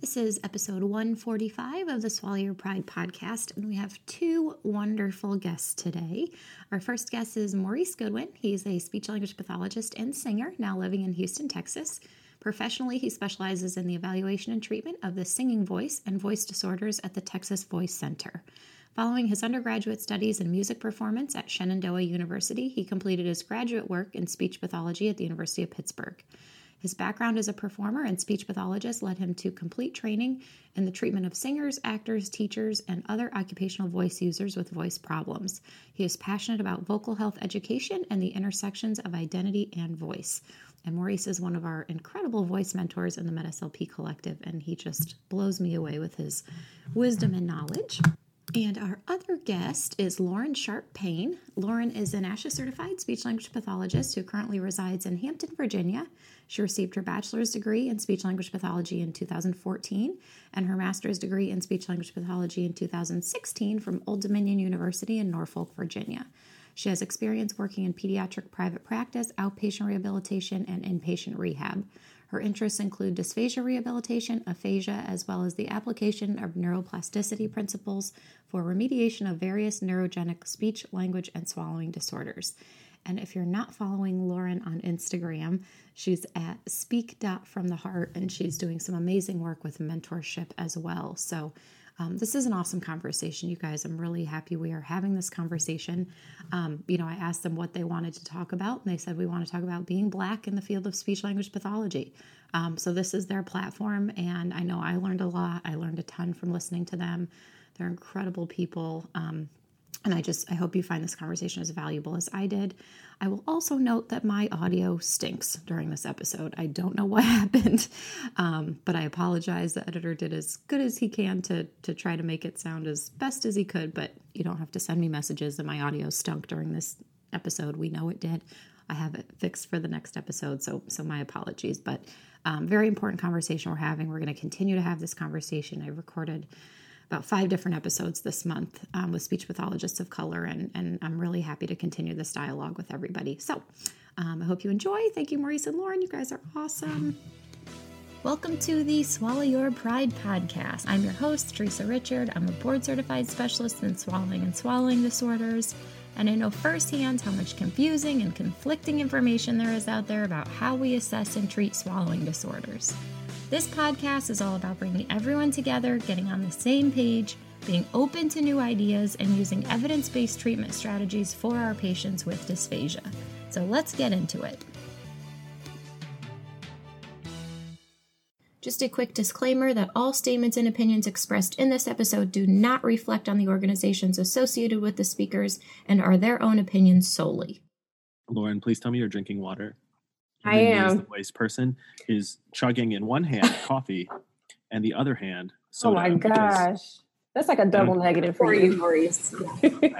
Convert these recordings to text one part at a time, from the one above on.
This is episode 145 of the Swallow Your Pride podcast, and we have two wonderful guests today. Our first guest is Maurice Goodwin. He's a speech language pathologist and singer, now living in Houston, Texas. Professionally, he specializes in the evaluation and treatment of the singing voice and voice disorders at the Texas Voice Center. Following his undergraduate studies in music performance at Shenandoah University, he completed his graduate work in speech pathology at the University of Pittsburgh. His background as a performer and speech pathologist led him to complete training in the treatment of singers, actors, teachers, and other occupational voice users with voice problems. He is passionate about vocal health education and the intersections of identity and voice. And Maurice is one of our incredible voice mentors in the MedSLP collective, and he just blows me away with his wisdom and knowledge. And our other guest is Lauren Sharp Payne. Lauren is an ASHA certified speech language pathologist who currently resides in Hampton, Virginia. She received her bachelor's degree in speech language pathology in 2014 and her master's degree in speech language pathology in 2016 from Old Dominion University in Norfolk, Virginia. She has experience working in pediatric private practice, outpatient rehabilitation, and inpatient rehab. Her interests include dysphagia rehabilitation, aphasia, as well as the application of neuroplasticity principles for remediation of various neurogenic speech, language, and swallowing disorders. And if you're not following Lauren on Instagram, she's at speak.fromtheheart and she's doing some amazing work with mentorship as well. So um, this is an awesome conversation, you guys. I'm really happy we are having this conversation. Um, you know, I asked them what they wanted to talk about, and they said we want to talk about being Black in the field of speech language pathology. Um, so this is their platform, and I know I learned a lot. I learned a ton from listening to them. They're incredible people. Um, and I just I hope you find this conversation as valuable as I did. I will also note that my audio stinks during this episode. I don't know what happened, um, but I apologize. The editor did as good as he can to to try to make it sound as best as he could. But you don't have to send me messages that my audio stunk during this episode. We know it did. I have it fixed for the next episode, so so my apologies. But um, very important conversation we're having. We're going to continue to have this conversation. I recorded about five different episodes this month um, with speech pathologists of color, and, and I'm really happy to continue this dialogue with everybody. So um, I hope you enjoy. Thank you, Maurice and Lauren. You guys are awesome. Welcome to the Swallow Your Pride podcast. I'm your host, Teresa Richard. I'm a board certified specialist in swallowing and swallowing disorders, and I know firsthand how much confusing and conflicting information there is out there about how we assess and treat swallowing disorders. This podcast is all about bringing everyone together, getting on the same page, being open to new ideas, and using evidence based treatment strategies for our patients with dysphagia. So let's get into it. Just a quick disclaimer that all statements and opinions expressed in this episode do not reflect on the organizations associated with the speakers and are their own opinions solely. Lauren, please tell me you're drinking water. I am. The voice person is chugging in one hand coffee and the other hand soda. Oh my gosh. That's like a double negative for you, Maurice.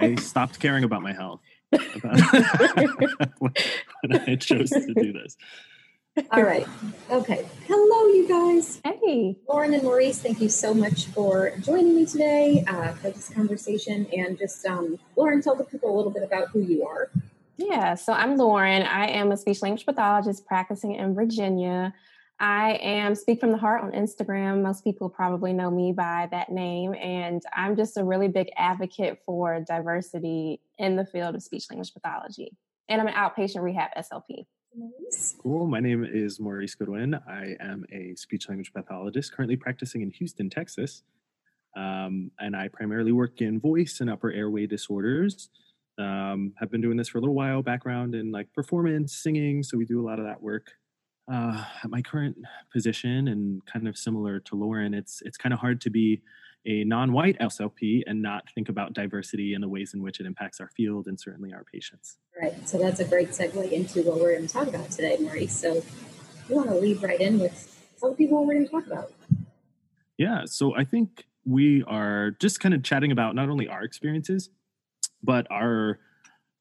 I stopped caring about my health when I chose to do this. All right. Okay. Hello, you guys. Hey. Lauren and Maurice, thank you so much for joining me today uh, for this conversation. And just, um, Lauren, tell the people a little bit about who you are. Yeah, so I'm Lauren. I am a speech language pathologist practicing in Virginia. I am Speak from the Heart on Instagram. Most people probably know me by that name. And I'm just a really big advocate for diversity in the field of speech language pathology. And I'm an outpatient rehab SLP. Cool. My name is Maurice Goodwin. I am a speech language pathologist currently practicing in Houston, Texas. Um, and I primarily work in voice and upper airway disorders. Um, have been doing this for a little while, background in like performance, singing. So we do a lot of that work. Uh, at my current position, and kind of similar to Lauren, it's it's kind of hard to be a non-white SLP and not think about diversity and the ways in which it impacts our field and certainly our patients. Right. So that's a great segue into what we're going to talk about today, Maurice. So you want to lead right in with tell the people what we're going to talk about. Yeah. So I think we are just kind of chatting about not only our experiences, but our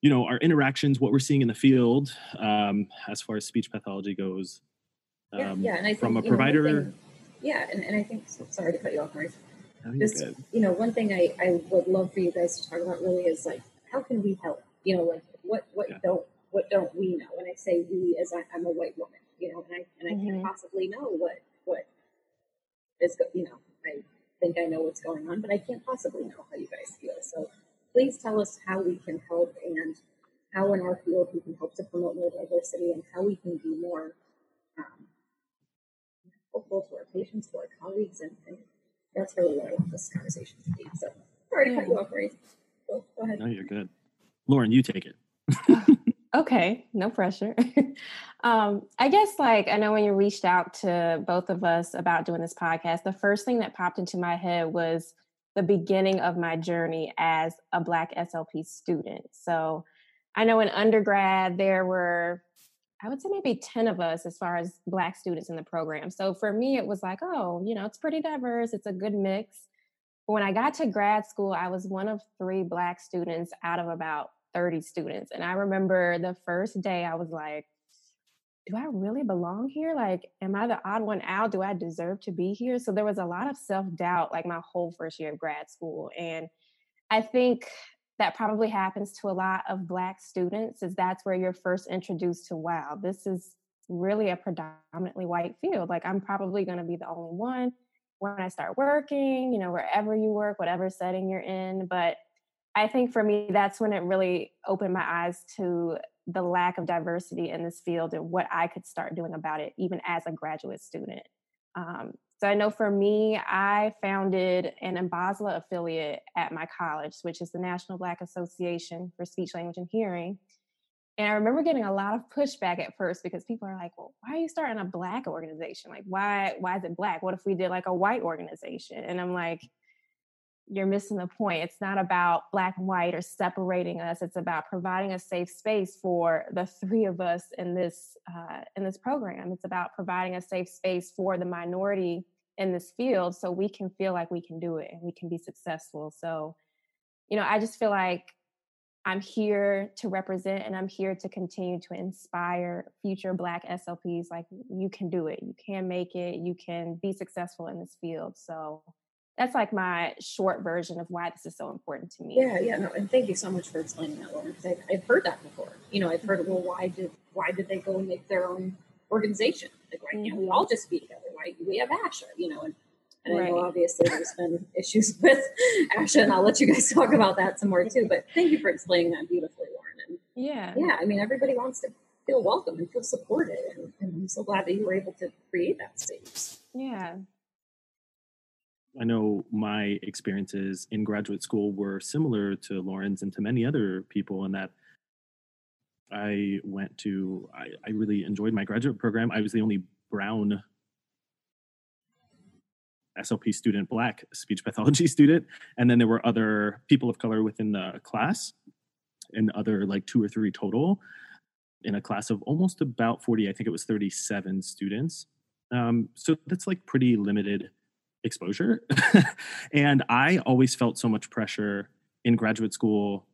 you know our interactions what we're seeing in the field um, as far as speech pathology goes um, yeah, yeah and i think, from a provider know, thing, yeah and, and i think sorry to cut you off Maurice. No, this, you know one thing I, I would love for you guys to talk about really is like how can we help you know like what what yeah. don't what don't we know when i say we as I, am a white woman you know and i and i mm-hmm. can't possibly know what what is, you know, I think I know what's going on, but I can't possibly know how you guys feel. So please tell us how we can help and how in our field we can help to promote more diversity and how we can be more um, helpful to our patients, to our colleagues, and, and that's really what I want this conversation to be. So sorry to cut you off, Marie. Go, go ahead. No, you're good. Lauren, you take it. okay, no pressure. um, I guess like I know when you reached out to both of us about doing this podcast, the first thing that popped into my head was the beginning of my journey as a Black SLP student. So I know in undergrad there were I would say maybe 10 of us as far as Black students in the program. So for me, it was like, oh, you know, it's pretty diverse, it's a good mix. But when I got to grad school, I was one of three Black students out of about 30 students. And I remember the first day I was like, do I really belong here? Like, am I the odd one out? Do I deserve to be here? So there was a lot of self doubt, like my whole first year of grad school. And I think that probably happens to a lot of Black students, is that's where you're first introduced to, wow, this is really a predominantly white field. Like, I'm probably going to be the only one when I start working, you know, wherever you work, whatever setting you're in. But I think for me, that's when it really opened my eyes to the lack of diversity in this field and what I could start doing about it, even as a graduate student. Um, so I know for me, I founded an NBASLH affiliate at my college, which is the National Black Association for Speech, Language, and Hearing. And I remember getting a lot of pushback at first because people are like, "Well, why are you starting a black organization? Like, why why is it black? What if we did like a white organization?" And I'm like, you're missing the point. It's not about black and white or separating us. It's about providing a safe space for the three of us in this uh, in this program. It's about providing a safe space for the minority in this field, so we can feel like we can do it and we can be successful. So, you know, I just feel like I'm here to represent and I'm here to continue to inspire future Black SLPs. Like you can do it, you can make it, you can be successful in this field. So that's like my short version of why this is so important to me. Yeah, yeah, no, and thank you so much for explaining that, Lauren. Because I've, I've heard that before. You know, I've heard, well, why did why did they go and make their own organization? Like, why can't we mm-hmm. all just be together? Why we have ASHA? You know, and, and right. I know obviously there's been issues with ASHA, and I'll let you guys talk about that some more too. But thank you for explaining that beautifully, Lauren. And yeah, yeah, I mean, everybody wants to feel welcome and feel supported, and, and I'm so glad that you were able to create that space. Yeah. I know my experiences in graduate school were similar to Lauren's and to many other people in that I went to, I, I really enjoyed my graduate program. I was the only brown SLP student, black speech pathology student. And then there were other people of color within the class and other like two or three total in a class of almost about 40, I think it was 37 students. Um, so that's like pretty limited exposure. and I always felt so much pressure in graduate school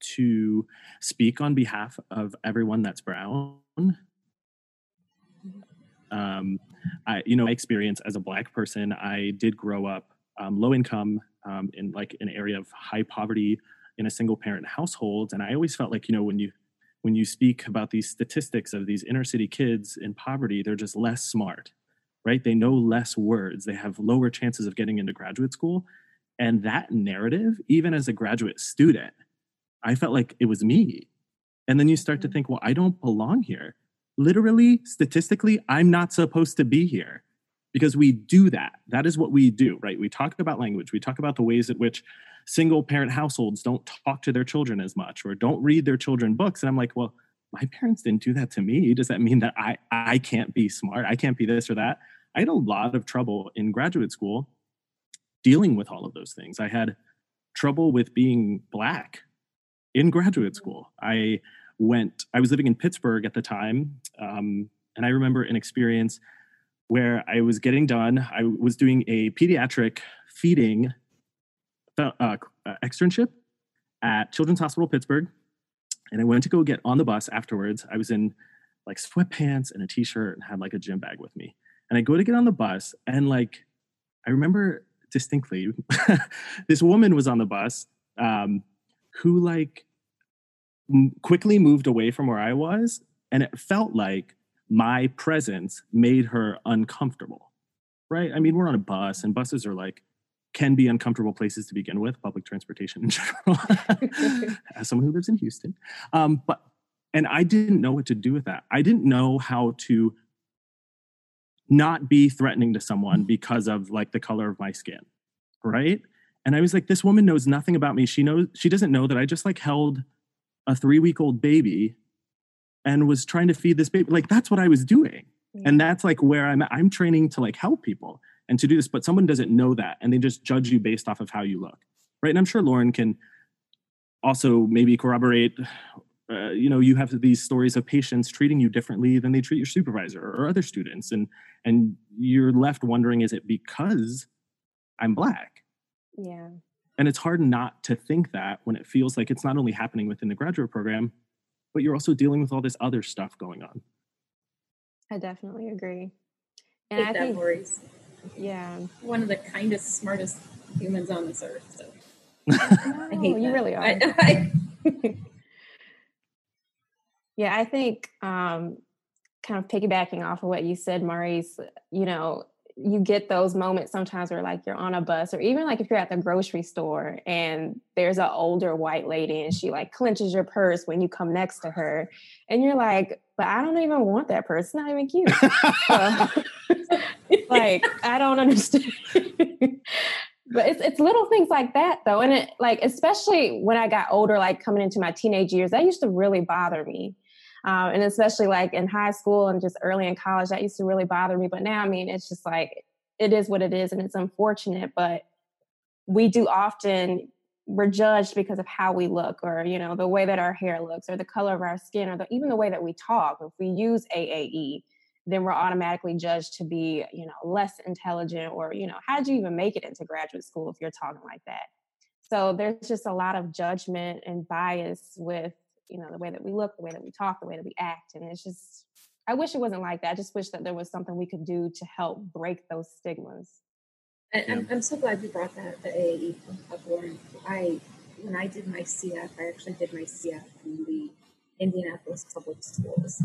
to speak on behalf of everyone that's brown. Um, I, you know, my experience as a black person, I did grow up um, low income um, in like an area of high poverty in a single parent household, and I always felt like you know when you when you speak about these statistics of these inner city kids in poverty, they're just less smart right? They know less words, they have lower chances of getting into graduate school. And that narrative, even as a graduate student, I felt like it was me. And then you start to mm. think, well, I don't belong here. Literally, statistically, I'm not supposed to be here because we do that. That is what we do, right? We talk about language, we talk about the ways in which single parent households don't talk to their children as much or don't read their children books. And I'm like, well, my parents didn't do that to me. Does that mean that I, I can't be smart? I can't be this or that? I had a lot of trouble in graduate school dealing with all of those things. I had trouble with being black in graduate mm-hmm. school. I went, I was living in Pittsburgh at the time. Um, and I remember an experience where I was getting done. I was doing a pediatric feeding uh, uh, externship at Children's Hospital Pittsburgh and I went to go get on the bus afterwards. I was in like sweatpants and a t-shirt and had like a gym bag with me. And I go to get on the bus and like I remember distinctly this woman was on the bus um, who like m- quickly moved away from where I was and it felt like my presence made her uncomfortable. right? I mean, we're on a bus, and buses are like can be uncomfortable places to begin with, public transportation in general, as someone who lives in Houston. Um, but and I didn't know what to do with that. I didn't know how to not be threatening to someone because of like the color of my skin, right? And I was like, this woman knows nothing about me. She knows she doesn't know that I just like held a three week old baby and was trying to feed this baby. Like that's what I was doing. Yeah. And that's like where I'm at. I'm training to like help people and to do this, but someone doesn't know that and they just judge you based off of how you look. Right. And I'm sure Lauren can also maybe corroborate uh, you know you have these stories of patients treating you differently than they treat your supervisor or other students and and you're left wondering is it because i'm black? Yeah. And it's hard not to think that when it feels like it's not only happening within the graduate program but you're also dealing with all this other stuff going on. I definitely agree. And I, I think Maurice. yeah. One of the kindest smartest humans on this earth so. I hate you that. really are. I, I, Yeah, I think um, kind of piggybacking off of what you said, Maurice, you know, you get those moments sometimes where like you're on a bus or even like if you're at the grocery store and there's an older white lady and she like clenches your purse when you come next to her and you're like but i don't even want that purse. It's not even cute. So, like i don't understand. But it's it's little things like that though and it like especially when i got older like coming into my teenage years that used to really bother me um, and especially like in high school and just early in college, that used to really bother me. But now, I mean, it's just like, it is what it is and it's unfortunate, but we do often we're judged because of how we look or you know the way that our hair looks or the color of our skin or the, even the way that we talk if we use aae then we're automatically judged to be you know less intelligent or you know how'd you even make it into graduate school if you're talking like that so there's just a lot of judgment and bias with you know the way that we look the way that we talk the way that we act and it's just i wish it wasn't like that. I just wish that there was something we could do to help break those stigmas. And yeah. I'm, I'm so glad you brought that the AAE up lauren i when i did my cf i actually did my cf in the indianapolis public schools.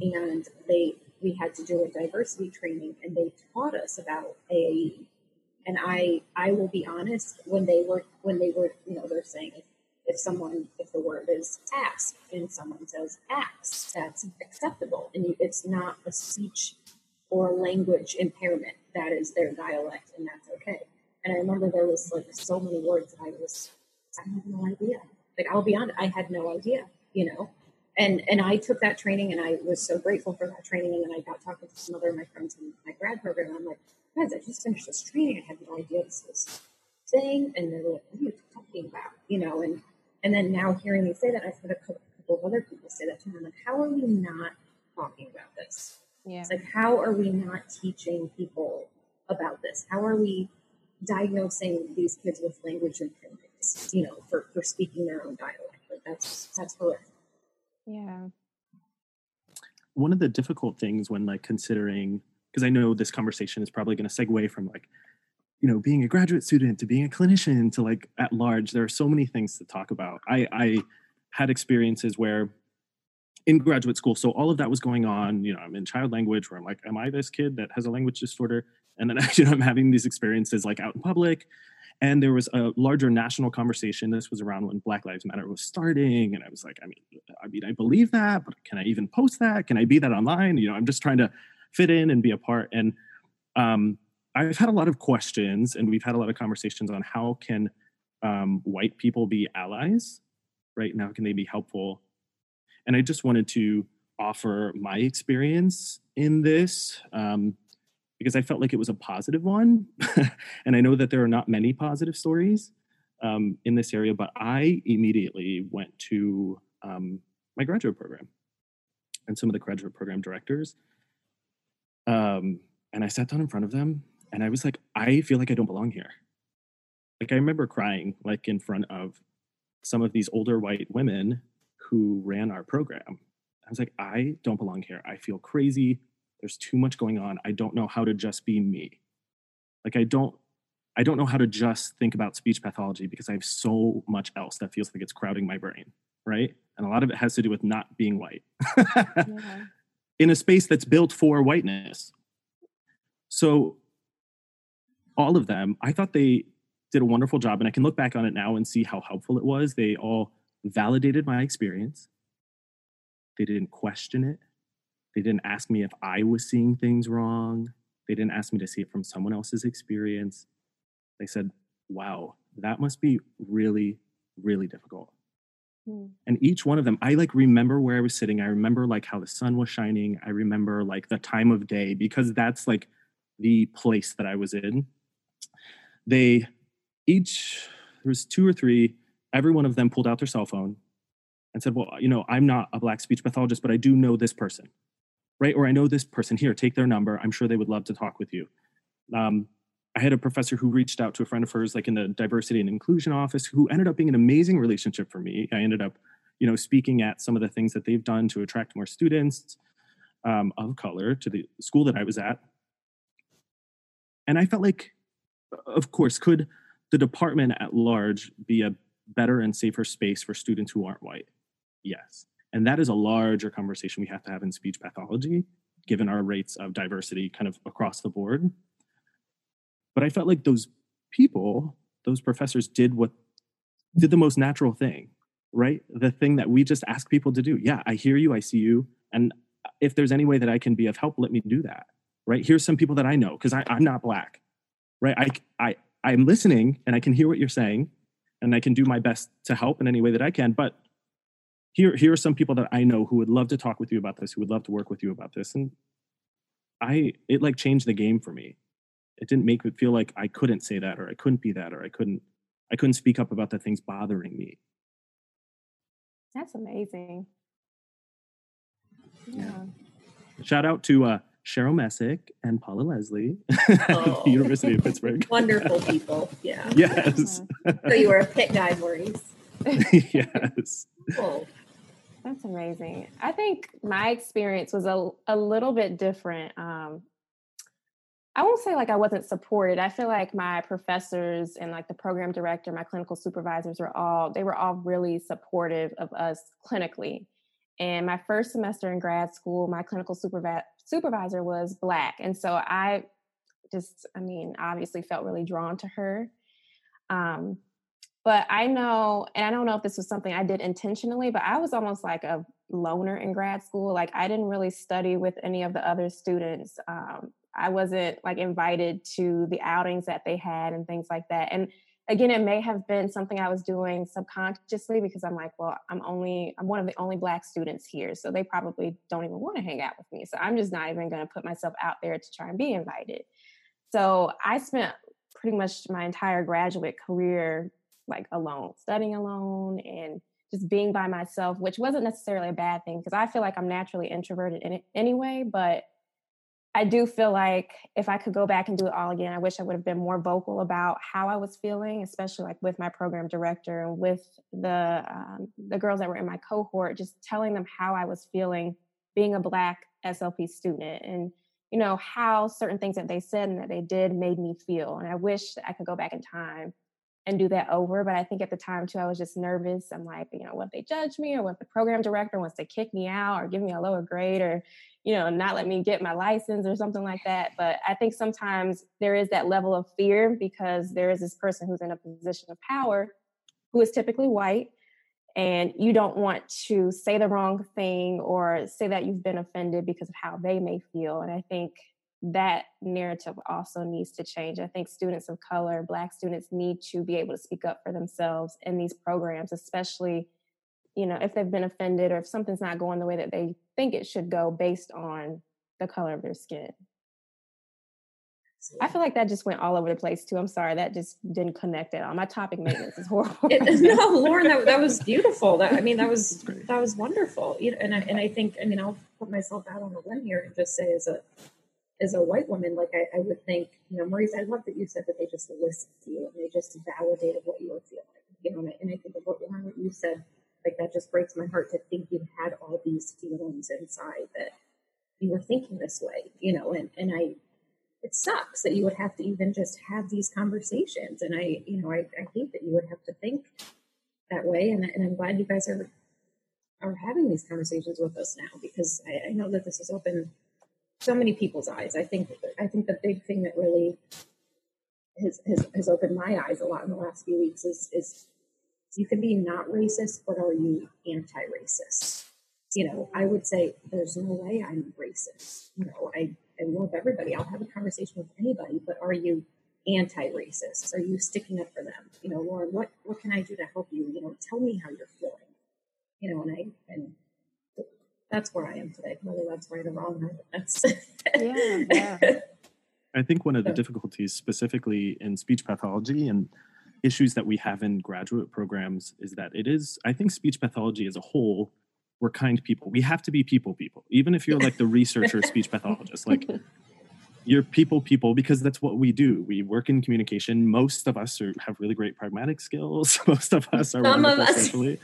And they we had to do a diversity training and they taught us about AAE and I I will be honest when they were when they were you know they're saying if someone, if the word is ask and someone says ax, that's acceptable. And it's not a speech or language impairment. That is their dialect and that's okay. And I remember there was like so many words that I was, I had no idea. Like I'll be honest, I had no idea, you know. And and I took that training and I was so grateful for that training. And then I got talking to some other of my friends in my grad program. And I'm like, guys, I just finished this training. I had no idea this was thing. And they're like, what are you talking about? You know, and and then now hearing me say that, I've heard a couple, of other people say that too. I'm like, how are we not talking about this? Yeah. It's like, how are we not teaching people about this? How are we diagnosing these kids with language impairments, you know, for, for speaking their own dialect? Like that's, that's horrific. Yeah. One of the difficult things when like considering, because I know this conversation is probably going to segue from like you know being a graduate student to being a clinician to like at large there are so many things to talk about. I i had experiences where in graduate school so all of that was going on you know i'm in child language where i'm like am i this kid that has a language disorder? And then know i'm having these experiences like out in public. And there was a larger national conversation. This was around when black lives matter was starting and i was like i mean i mean i believe that but can i even post that? Can i be that online? You know i'm just trying to fit in and be a part. And um, I've had a lot of questions and we've had a lot of conversations on how can um, white people be allies, right? Now, can they be helpful? And I just wanted to offer my experience in this um, because I felt like it was a positive one. and I know that there are not many positive stories um, in this area, but I immediately went to um, my graduate program and some of the graduate program directors. Um, and I sat down in front of them and I was like, I feel like I don't belong here. Like I remember crying like in front of some of these older white women who ran our program. I was like, I don't belong here. I feel crazy. There's too much going on. I don't know how to just be me. Like I don't I don't know how to just think about speech pathology because I have so much else that feels like it's crowding my brain, right? And a lot of it has to do with not being white. yeah. In a space that's built for whiteness. So all of them, I thought they did a wonderful job. And I can look back on it now and see how helpful it was. They all validated my experience, they didn't question it, they didn't ask me if I was seeing things wrong, they didn't ask me to see it from someone else's experience. They said, wow, that must be really, really difficult. Mm. And each one of them, I like remember where I was sitting. I remember like how the sun was shining. I remember like the time of day because that's like the place that I was in. They each, there was two or three, every one of them pulled out their cell phone and said, Well, you know, I'm not a black speech pathologist, but I do know this person, right? Or I know this person here, take their number. I'm sure they would love to talk with you. Um, I had a professor who reached out to a friend of hers, like in the diversity and inclusion office, who ended up being an amazing relationship for me. I ended up, you know, speaking at some of the things that they've done to attract more students um, of color to the school that I was at. And I felt like, of course, could the department at large be a better and safer space for students who aren't white? Yes. And that is a larger conversation we have to have in speech pathology, given our rates of diversity kind of across the board. But I felt like those people, those professors did what did the most natural thing, right? The thing that we just ask people to do. Yeah, I hear you, I see you. And if there's any way that I can be of help, let me do that. Right. Here's some people that I know because I'm not black. Right. I I I'm listening and I can hear what you're saying and I can do my best to help in any way that I can. But here, here are some people that I know who would love to talk with you about this, who would love to work with you about this. And I, it like changed the game for me it didn't make me feel like I couldn't say that or I couldn't be that or I couldn't I couldn't speak up about the things bothering me. That's amazing. Yeah. Shout out to uh, Cheryl Messick and Paula Leslie oh. the University of Pittsburgh. Wonderful people. Yeah. Yes. so you were a Pitt guy, Maurice. yes. Cool. That's amazing. I think my experience was a, a little bit different. Um, I won't say like I wasn't supported. I feel like my professors and like the program director, my clinical supervisors were all, they were all really supportive of us clinically. And my first semester in grad school, my clinical supervi- supervisor was Black. And so I just, I mean, obviously felt really drawn to her. Um, but I know, and I don't know if this was something I did intentionally, but I was almost like a loner in grad school. Like I didn't really study with any of the other students. Um, I wasn't like invited to the outings that they had and things like that. And again, it may have been something I was doing subconsciously because I'm like, well, I'm only, I'm one of the only Black students here. So they probably don't even want to hang out with me. So I'm just not even going to put myself out there to try and be invited. So I spent pretty much my entire graduate career like alone, studying alone and just being by myself, which wasn't necessarily a bad thing because I feel like I'm naturally introverted in anyway, but I do feel like if I could go back and do it all again, I wish I would have been more vocal about how I was feeling, especially like with my program director and with the um, the girls that were in my cohort, just telling them how I was feeling being a Black SLP student and you know how certain things that they said and that they did made me feel. And I wish I could go back in time and do that over. But I think at the time too, I was just nervous. I'm like, you know, what if they judge me or what if the program director wants to kick me out or give me a lower grade or, you know, not let me get my license or something like that. But I think sometimes there is that level of fear because there is this person who's in a position of power who is typically white. And you don't want to say the wrong thing or say that you've been offended because of how they may feel. And I think that narrative also needs to change. I think students of color, Black students, need to be able to speak up for themselves in these programs, especially, you know, if they've been offended or if something's not going the way that they think it should go based on the color of their skin. I feel like that just went all over the place too. I'm sorry, that just didn't connect at all. My topic maintenance is horrible. it, no, Lauren, that, that was beautiful. That I mean, that was that was wonderful. You know, and I, and I think I mean I'll put myself out on a limb here and just say as a as a white woman, like I, I, would think, you know, Maurice, I love that you said that they just listened to you and they just validated what you were feeling. You know, and I, and I think of what, what you said, like that just breaks my heart to think you had all these feelings inside that you were thinking this way, you know, and, and I, it sucks that you would have to even just have these conversations. And I, you know, I, I hate that you would have to think that way. And, and I'm glad you guys are, are having these conversations with us now because I, I know that this has opened so many people's eyes. I think I think the big thing that really has, has, has opened my eyes a lot in the last few weeks is, is you can be not racist, but are you anti-racist? You know, I would say there's no way I'm racist. You know, I, I love everybody. I'll have a conversation with anybody, but are you anti-racist? Are you sticking up for them? You know, Lauren, what, what can I do to help you? You know, tell me how you're feeling. You know, and I, and that's where I am today. Whether that's right or wrong, that's yeah, yeah. I think one of the difficulties, specifically in speech pathology and issues that we have in graduate programs, is that it is, I think, speech pathology as a whole, we're kind people. We have to be people people, even if you're like the researcher speech pathologist. Like, you're people people because that's what we do. We work in communication. Most of us are, have really great pragmatic skills. Most of us are Some wonderful socially.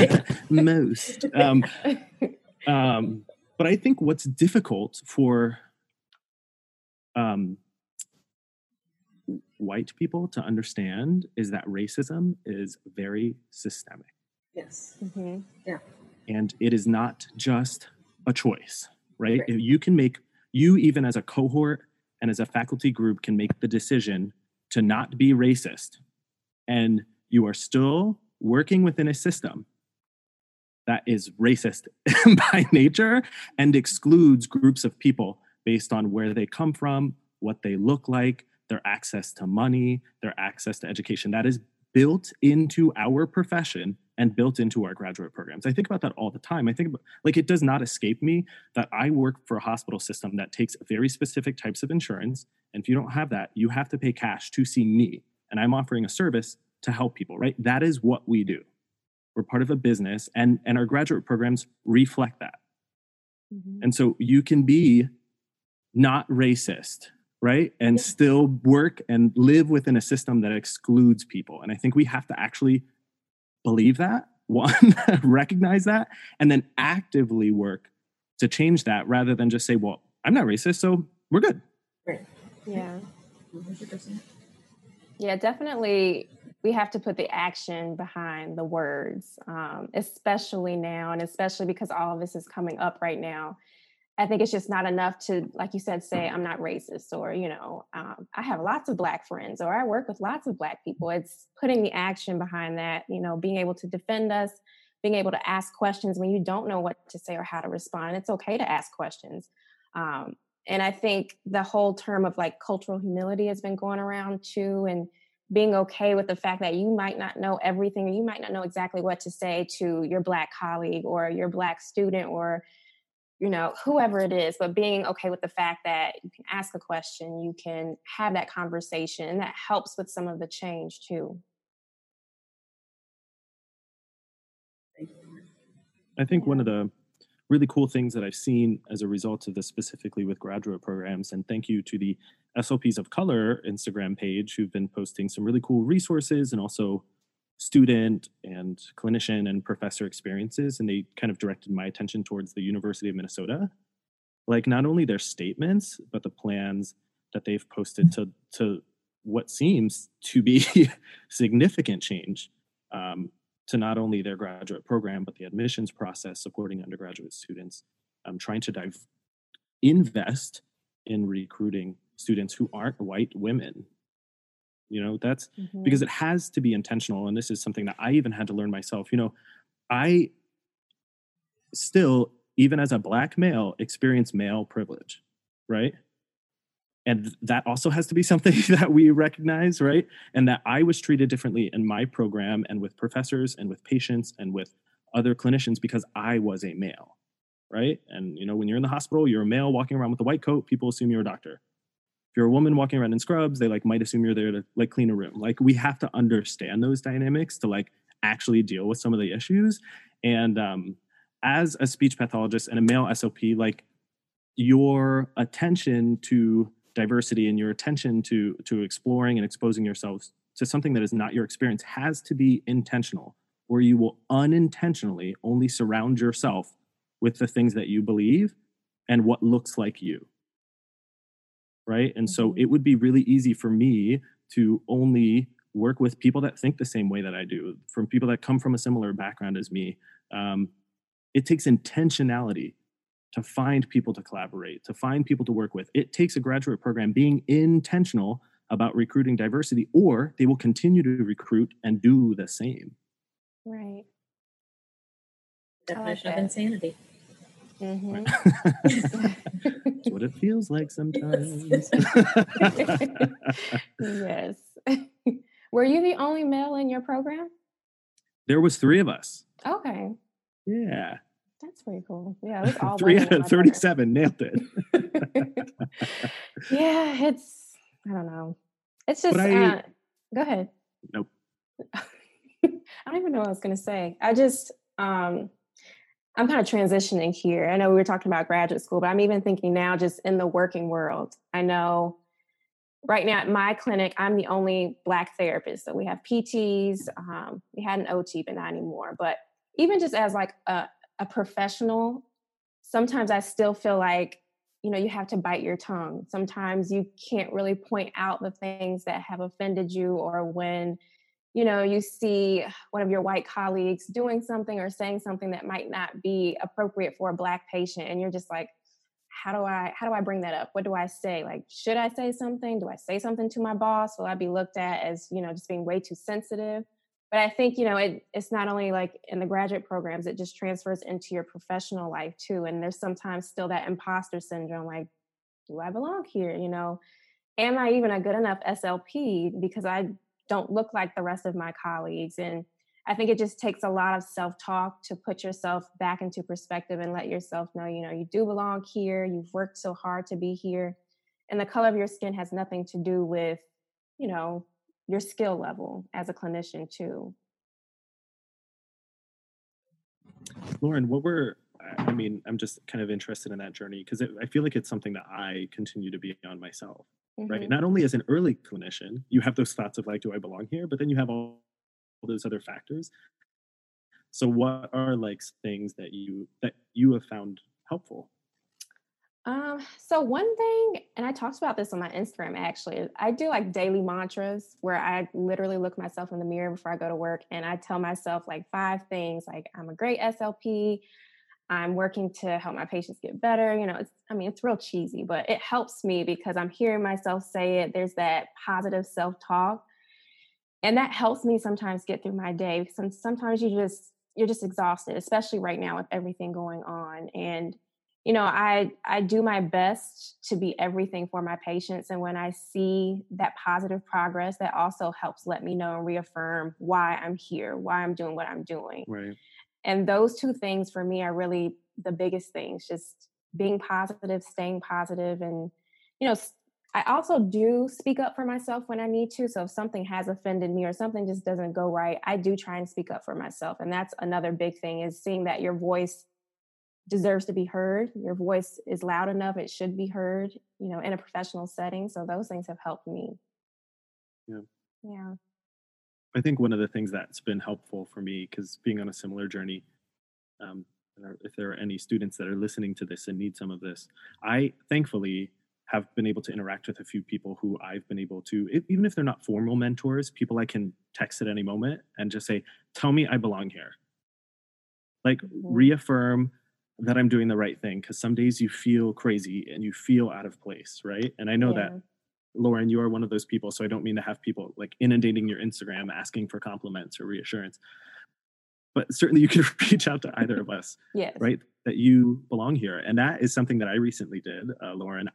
Most. Um, um, but I think what's difficult for um, white people to understand is that racism is very systemic. Yes. Mm-hmm. Yeah. And it is not just a choice, right? right? You can make, you even as a cohort and as a faculty group can make the decision to not be racist. And you are still working within a system that is racist by nature and excludes groups of people based on where they come from, what they look like, their access to money, their access to education. That is built into our profession and built into our graduate programs. I think about that all the time. I think about, like it does not escape me that I work for a hospital system that takes very specific types of insurance. And if you don't have that, you have to pay cash to see me. And I'm offering a service to help people, right? That is what we do. We're part of a business and, and our graduate programs reflect that. Mm-hmm. And so you can be not racist, right? And yeah. still work and live within a system that excludes people. And I think we have to actually believe that, one, recognize that, and then actively work to change that rather than just say, well, I'm not racist, so we're good. Right. Yeah. 100%. Yeah, definitely. We have to put the action behind the words, um, especially now, and especially because all of this is coming up right now I think it's just not enough to, like you said, say I'm not racist or, you know, um, I have lots of Black friends or I work with lots of Black people. It's putting the action behind that, you know, being able to defend us, being able to ask questions when you don't know what to say or how to respond. It's okay to ask questions. Um, and I think the whole term of like cultural humility has been going around too. And being okay with the fact that you might not know everything or you might not know exactly what to say to your Black colleague or your Black student or you know, whoever it is, but being okay with the fact that you can ask a question, you can have that conversation, and that helps with some of the change too. I think one of the really cool things that I've seen as a result of this, specifically with graduate programs, and thank you to the SLPs of Color Instagram page who've been posting some really cool resources and also student and clinician and professor experiences and they kind of directed my attention towards the university of minnesota. Like not only their statements but the plans that they've posted to to what seems to be significant change um, to not only their graduate program but the admissions process supporting undergraduate students. Um, trying to dive invest in recruiting students who aren't white women you know that's mm-hmm. because it has to be intentional and this is something that i even had to learn myself you know i still even as a black male experience male privilege right? And that also has to be something that we recognize right? And that i was treated differently in my program and with professors and with patients and with other clinicians because i was a male right? And you know when you're in the hospital you're a male walking around with a white coat people assume you're a doctor if you're a woman walking around in scrubs they like might assume you're there to like clean a room. Like we have to understand those dynamics to like actually deal with some of the issues. And um as a speech pathologist and a male slp like your attention to diversity and your attention to to exploring and exposing yourselves to something that is not your experience has to be intentional or you will unintentionally only surround yourself with the things that you believe and what looks like you right and so mm-hmm. it would be really easy for me to only work with people that think the same way that i do from people that come from a similar background as me um, it takes intentionality to find people to collaborate to find people to work with it takes a graduate program being intentional about recruiting diversity, or they will continue to recruit and do the same. Right. Definition like of insanity. Mm-hmm. That's what it feels like sometimes. yes. Were you the only male in your program? There was three of us. Okay. Yeah. That's pretty cool. Yeah, it was all three out of thirty-seven. Nailed it. yeah, it's I don't know. It's just I, uh, go ahead. Nope. I don't even know what I was going to say. I just um I'm kind of transitioning here. I know we were talking about graduate school, but I'm even thinking now just in the working world. I know right now at my clinic, I'm the only Black therapist. So we have PTs, um, we had an OT, but not anymore. But even just as like a, a professional, sometimes I still feel like, you know, you have to bite your tongue. Sometimes you can't really point out the things that have offended you or when you know you see one of your white colleagues doing something or saying something that might not be appropriate for a black patient and you're just like how do i how do i bring that up? What do i say? Like should i say something? Do i say something to my boss? Will i be looked at as you know just being way too sensitive? But i think you know it, it's not only like in the graduate programs it just transfers into your professional life too and there's sometimes still that imposter syndrome like do i belong here? You know am i even a good enough slp because i don't look like the rest of my colleagues. And I think it just takes a lot of self talk to put yourself back into perspective and let yourself know, you know, you do belong here. You've worked so hard to be here. And the color of your skin has nothing to do with, you know, your skill level as a clinician, too. Lauren, what were, I mean, I'm just kind of interested in that journey because I feel like it's something that I continue to be on myself mm-hmm. right? Not only as an early clinician, you have those thoughts of like, do I belong here? But then you have all, all those other factors. So what are like things that you that you have found helpful? Um, so one thing, and I talked about this on my Instagram actually, I do like daily mantras where I literally look myself in the mirror before I go to work and I tell myself like five things like I'm a great SLP, I'm working to help my patients get better. You know, it's, I mean, it's real cheesy, but it helps me because I'm hearing myself say it. There's that positive self talk. And that helps me sometimes get through my day. Some, sometimes you just, you're just exhausted, especially right now with everything going on. And, you know, I, I do my best to be everything for my patients. And when I see that positive progress, that also helps let me know and reaffirm why I'm here, why I'm doing what I'm doing. Right and those two things for me are really the biggest things just being positive staying positive and you know i also do speak up for myself when i need to so if something has offended me or something just doesn't go right i do try and speak up for myself and that's another big thing is seeing that your voice deserves to be heard your voice is loud enough it should be heard you know in a professional setting so those things have helped me. Yeah. Yeah I think one of the things that's been helpful for me, because being on a similar journey, um, if there are any students that are listening to this and need some of this, I thankfully have been able to interact with a few people who I've been able to, even if they're not formal mentors, people I can text at any moment and just say, Tell me I belong here. Like, mm-hmm. reaffirm that I'm doing the right thing. Because some days you feel crazy and you feel out of place, right? And I know yeah. that Lauren, you are one of those people. So I don't mean to have people like inundating your Instagram asking for compliments or reassurance. But certainly you can reach out to either of us, yes. right? That you belong here. And that is something that I recently did, uh, Lauren.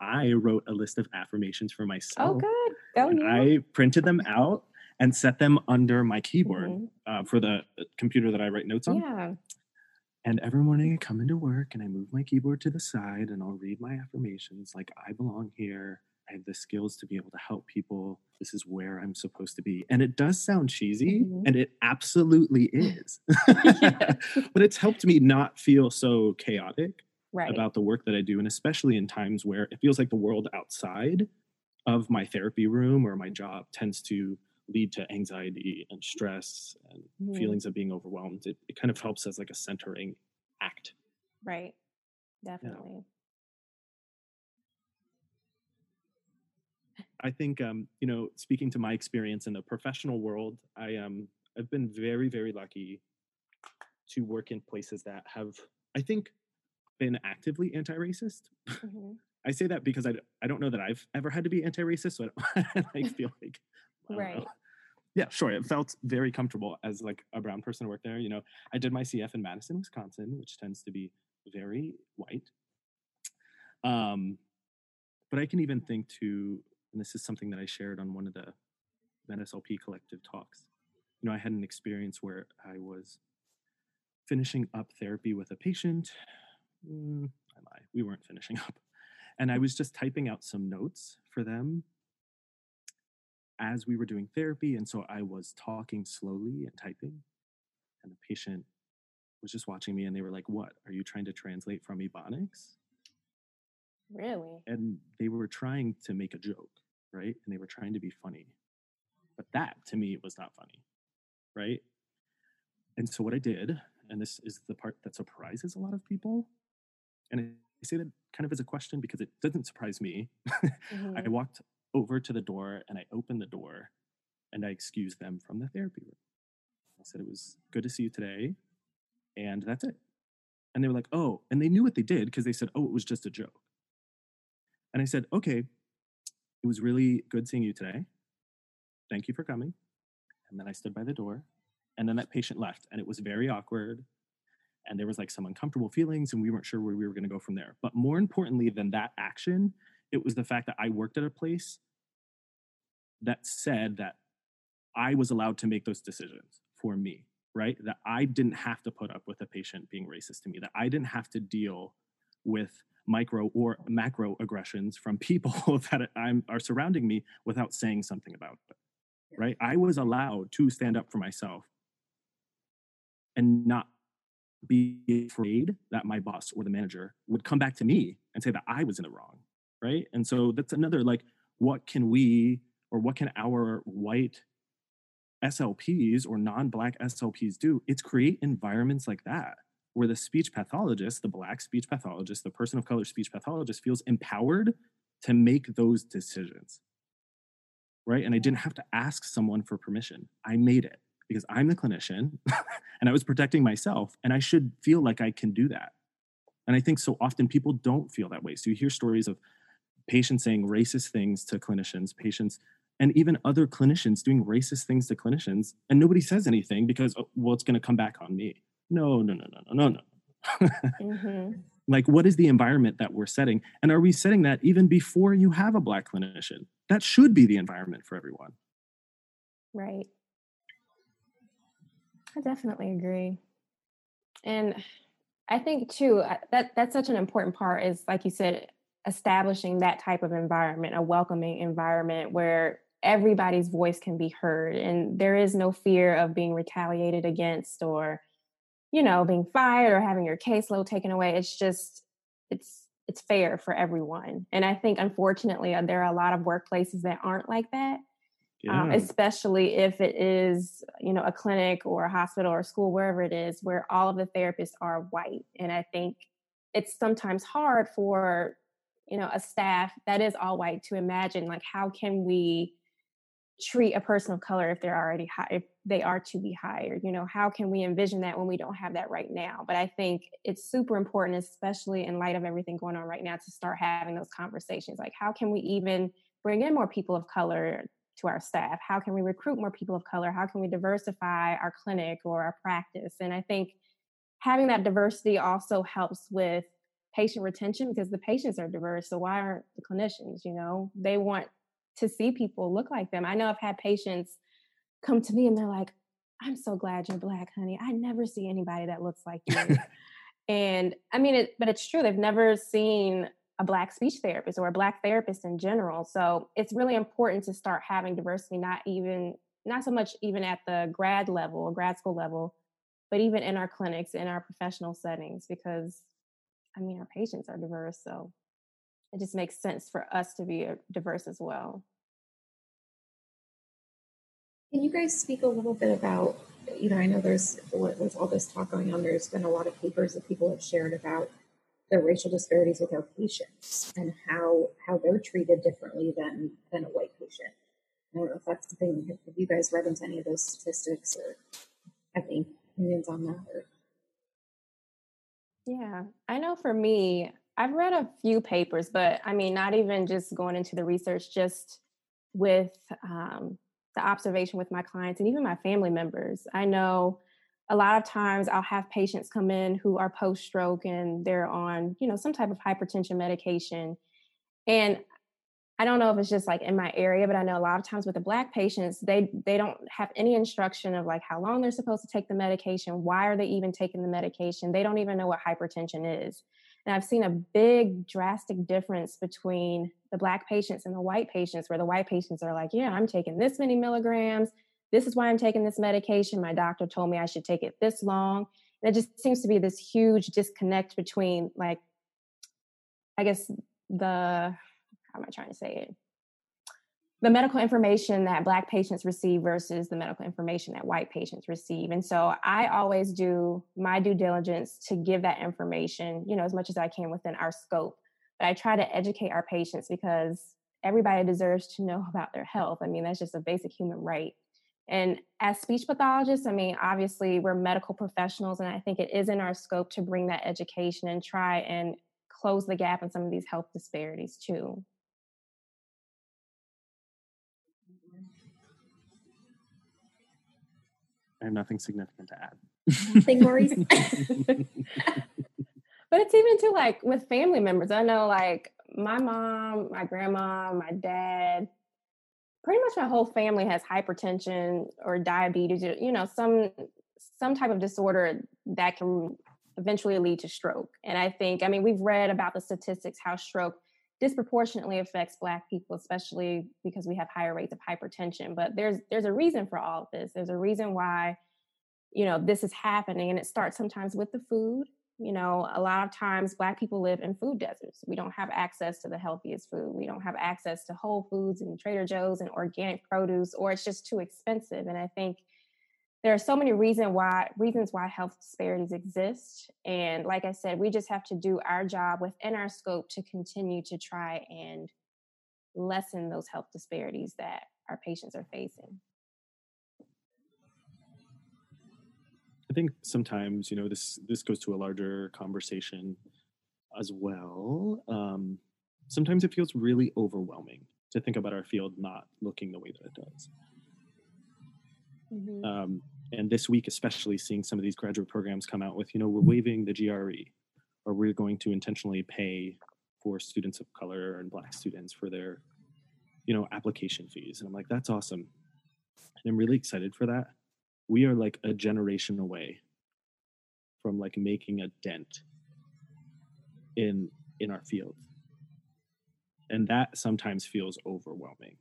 I wrote a list of affirmations for oh, myself. Oh, good. Oh, yeah. I printed them out and set them under my keyboard mm-hmm. uh, for the uh, computer that I write notes on. Yeah. And every morning I come into work and I move my keyboard to the side and I'll read my affirmations like, I belong here. I have the skills to be able to help people. This is where I'm supposed to be. And it does sound cheesy, mm-hmm. and it absolutely is. but it's helped me not feel so chaotic right. about the work that I do. And especially in times where it feels like the world outside of my therapy room or my job tends to lead to anxiety and stress and mm-hmm. feelings of being overwhelmed. It, it kind of helps as like a centering act. Right. Definitely. Yeah. I think um, you know, speaking to my experience in the professional world, I um I've been very very lucky to work in places that have I think been actively anti-racist. Mm-hmm. I say that because I, I don't know that I've ever had to be anti-racist, so I, I feel like right. Know. Yeah, sure. It felt very comfortable as like a brown person to work there. You know, I did my CF in Madison, Wisconsin, which tends to be very white. Um, but I can even think to, and this is something that I shared on one of the MedSLP collective talks. You know, I had an experience where I was finishing up therapy with a patient. Mm, I lie, we weren't finishing up. And I was just typing out some notes for them as we were doing therapy. And so I was talking slowly and typing. And the patient was just watching me and they were like, What? Are you trying to translate from Ebonics? Really? And they were trying to make a joke, right? And they were trying to be funny. But that to me was not funny, right? And so what I did, and this is the part that surprises a lot of people, and I say that kind of as a question because it doesn't surprise me. Mm-hmm. I walked over to the door and I opened the door and I excused them from the therapy room. I said, It was good to see you today. And that's it. And they were like, Oh, and they knew what they did because they said, Oh, it was just a joke. And I said, Okay, it was really good seeing you today. Thank you for coming. And then I stood by the door. And then that patient left, and it was very awkward. And there was like some uncomfortable feelings, and we weren't sure where we were going to go from there. But more importantly than that action, it was the fact that I worked at a place that said that I was allowed to make those decisions for me, right? That I didn't have to put up with a patient being racist to me, that I didn't have to deal with micro or macro aggressions from people that I'm, are surrounding me without saying something about it right? I was allowed to stand up for myself and not be afraid that my boss or the manager would come back to me and say that I was in the wrong, right? And so that's another like, what can we or what can our white SLPs or non black SLPs do? It's create environments like that where the speech pathologist, the black speech pathologist, the person of color speech pathologist feels empowered to make those decisions right? And I didn't have to ask someone for permission. I made it because I'm the clinician and I was protecting myself and I should feel like I can do that. And I think so often people don't feel that way. So you hear stories of patients saying racist things to clinicians, patients, and even other clinicians doing racist things to clinicians, and nobody says anything because, oh, well, it's going to come back on me. No, no, no, no, no, no, no. mm-hmm. Like, what is the environment that we're setting? And are we setting that even before you have a Black clinician? That should be the environment for everyone. Right. I definitely agree. And I think too uh, that that's such an important part is like you said establishing that type of environment, a welcoming environment where everybody's voice can be heard and there is no fear of being retaliated against or you know, being fired or having your caseload taken away. It's just, it's, it's fair for everyone. And I think, unfortunately, uh, there are a lot of workplaces that aren't like that. Um, yeah. Um, especially if it is, you know, a clinic or a hospital or a school, wherever it is, where all of the therapists are white. And I think it's sometimes hard for, you know, a staff that is all white to imagine, like, how can we treat a person of color if they're already high, if they are to be hired you know how can we envision that when we don't have that right now? But i think it's super important especially in light of everything going on right now to start having those conversations like how can we even bring in more people of color to our staff? How can we recruit more people of color? How can we diversify our clinic or our practice? And i think having that diversity also helps with patient retention because the patients are diverse so why aren't the clinicians you know? They want to see people look like them i know i've had patients come to me and they're like, I'm so glad you're black, honey. I never see anybody that looks like you. and I mean it, but it's true. They've never seen a black speech therapist or a black therapist in general. So it's really important to start having diversity, not even not so much even at the grad level or grad school level, but even in our clinics, in our professional settings, because I mean our patients are diverse. So it just makes sense for us to be uh, diverse as well. Can you guys speak a little bit about, you know, I know there's, with all this talk going on, there's been a lot of papers that people have shared about the racial disparities with our patients and how how they're treated differently than than a white patient. I don't know if that's something. Have you guys read into any of those statistics or have any opinions on that? Or? Yeah, I know for me, I've read a few papers, but I mean, not even just going into the research, just with um, the observation with my clients and even my family members. I know a lot of times I'll have patients come in who are post stroke and they're on, you know, some type of hypertension medication. And I don't know if it's just like in my area, but I know a lot of times with the black patients, they they don't have any instruction of like how long they're supposed to take the medication, why are they even taking the medication? They don't even know what hypertension is. And I've seen a big drastic difference between the black patients and the white patients where the white patients are like, "Yeah, I'm taking this many milligrams. This is why I'm taking this medication. My doctor told me I should take it this long." And it just seems to be this huge disconnect between like I guess the how am I trying to say it? The medical information that Black patients receive versus the medical information that white patients receive. And so I always do my due diligence to give that information, you know, as much as I can within our scope. But I try to educate our patients because everybody deserves to know about their health. I mean, that's just a basic human right. And as speech pathologists, I mean, obviously we're medical professionals, and I think it is in our scope to bring that education and try and close the gap in some of these health disparities too. I have nothing significant to add. Nothing, Maurice. but it's even too like with family members. I know like my mom, my grandma, my dad, pretty much my whole family has hypertension or diabetes, you know, some some type of disorder that can eventually lead to stroke. And I think, I mean, we've read about the statistics how stroke disproportionately affects black people especially because we have higher rates of hypertension but there's there's a reason for all of this. There's a reason why you know this is happening and it starts sometimes with the food you know a lot of times black people live in food deserts. We don't have access to the healthiest food. We don't have access to whole foods and trader joe's and organic produce or it's just too expensive and i think there are so many reason why reasons why health disparities exist. And like i said we just have to do our job within our scope to continue to try and lessen those health disparities that our patients are facing. I think sometimes you know this this goes to a larger conversation as well. Um, sometimes it feels really overwhelming to think about our field not looking the way that it does. Mm-hmm. um, and this week especially seeing some of these graduate programs come out with you know we're waiving the gre or we're going to intentionally pay for students of color and black students for their you know application fees and i'm like that's awesome. And i'm really excited for that. We are like a generation away from like making a dent in in our field. And that sometimes feels overwhelming.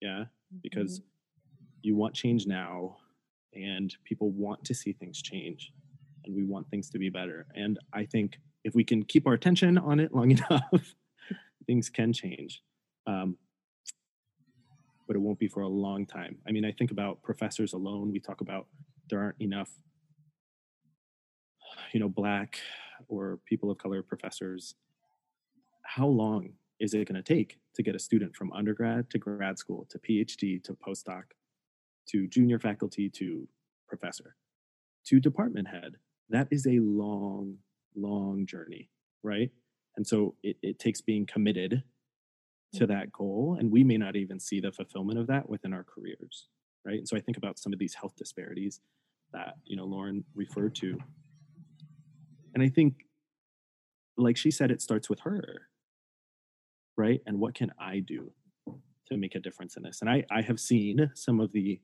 Yeah? Because mm-hmm. you want change now and people want to see things change and we want things to be better. And i think if we can keep our attention on it long enough things can change. Um, but it won't be for a long time. I mean i think about professors alone. We talk about there aren't enough you know black or people of color professors. How long is it going to take to get a student from undergrad to grad school to phd to postdoc to junior faculty to professor to department head that is a long long journey right? And so it, it takes being committed to mm-hmm. that goal and we may not even see the fulfillment of that within our careers right? And so i think about some of these health disparities that you know lauren referred to. And i think like she said it starts with her right? And what can i do to make a difference in this? And i i have seen some of the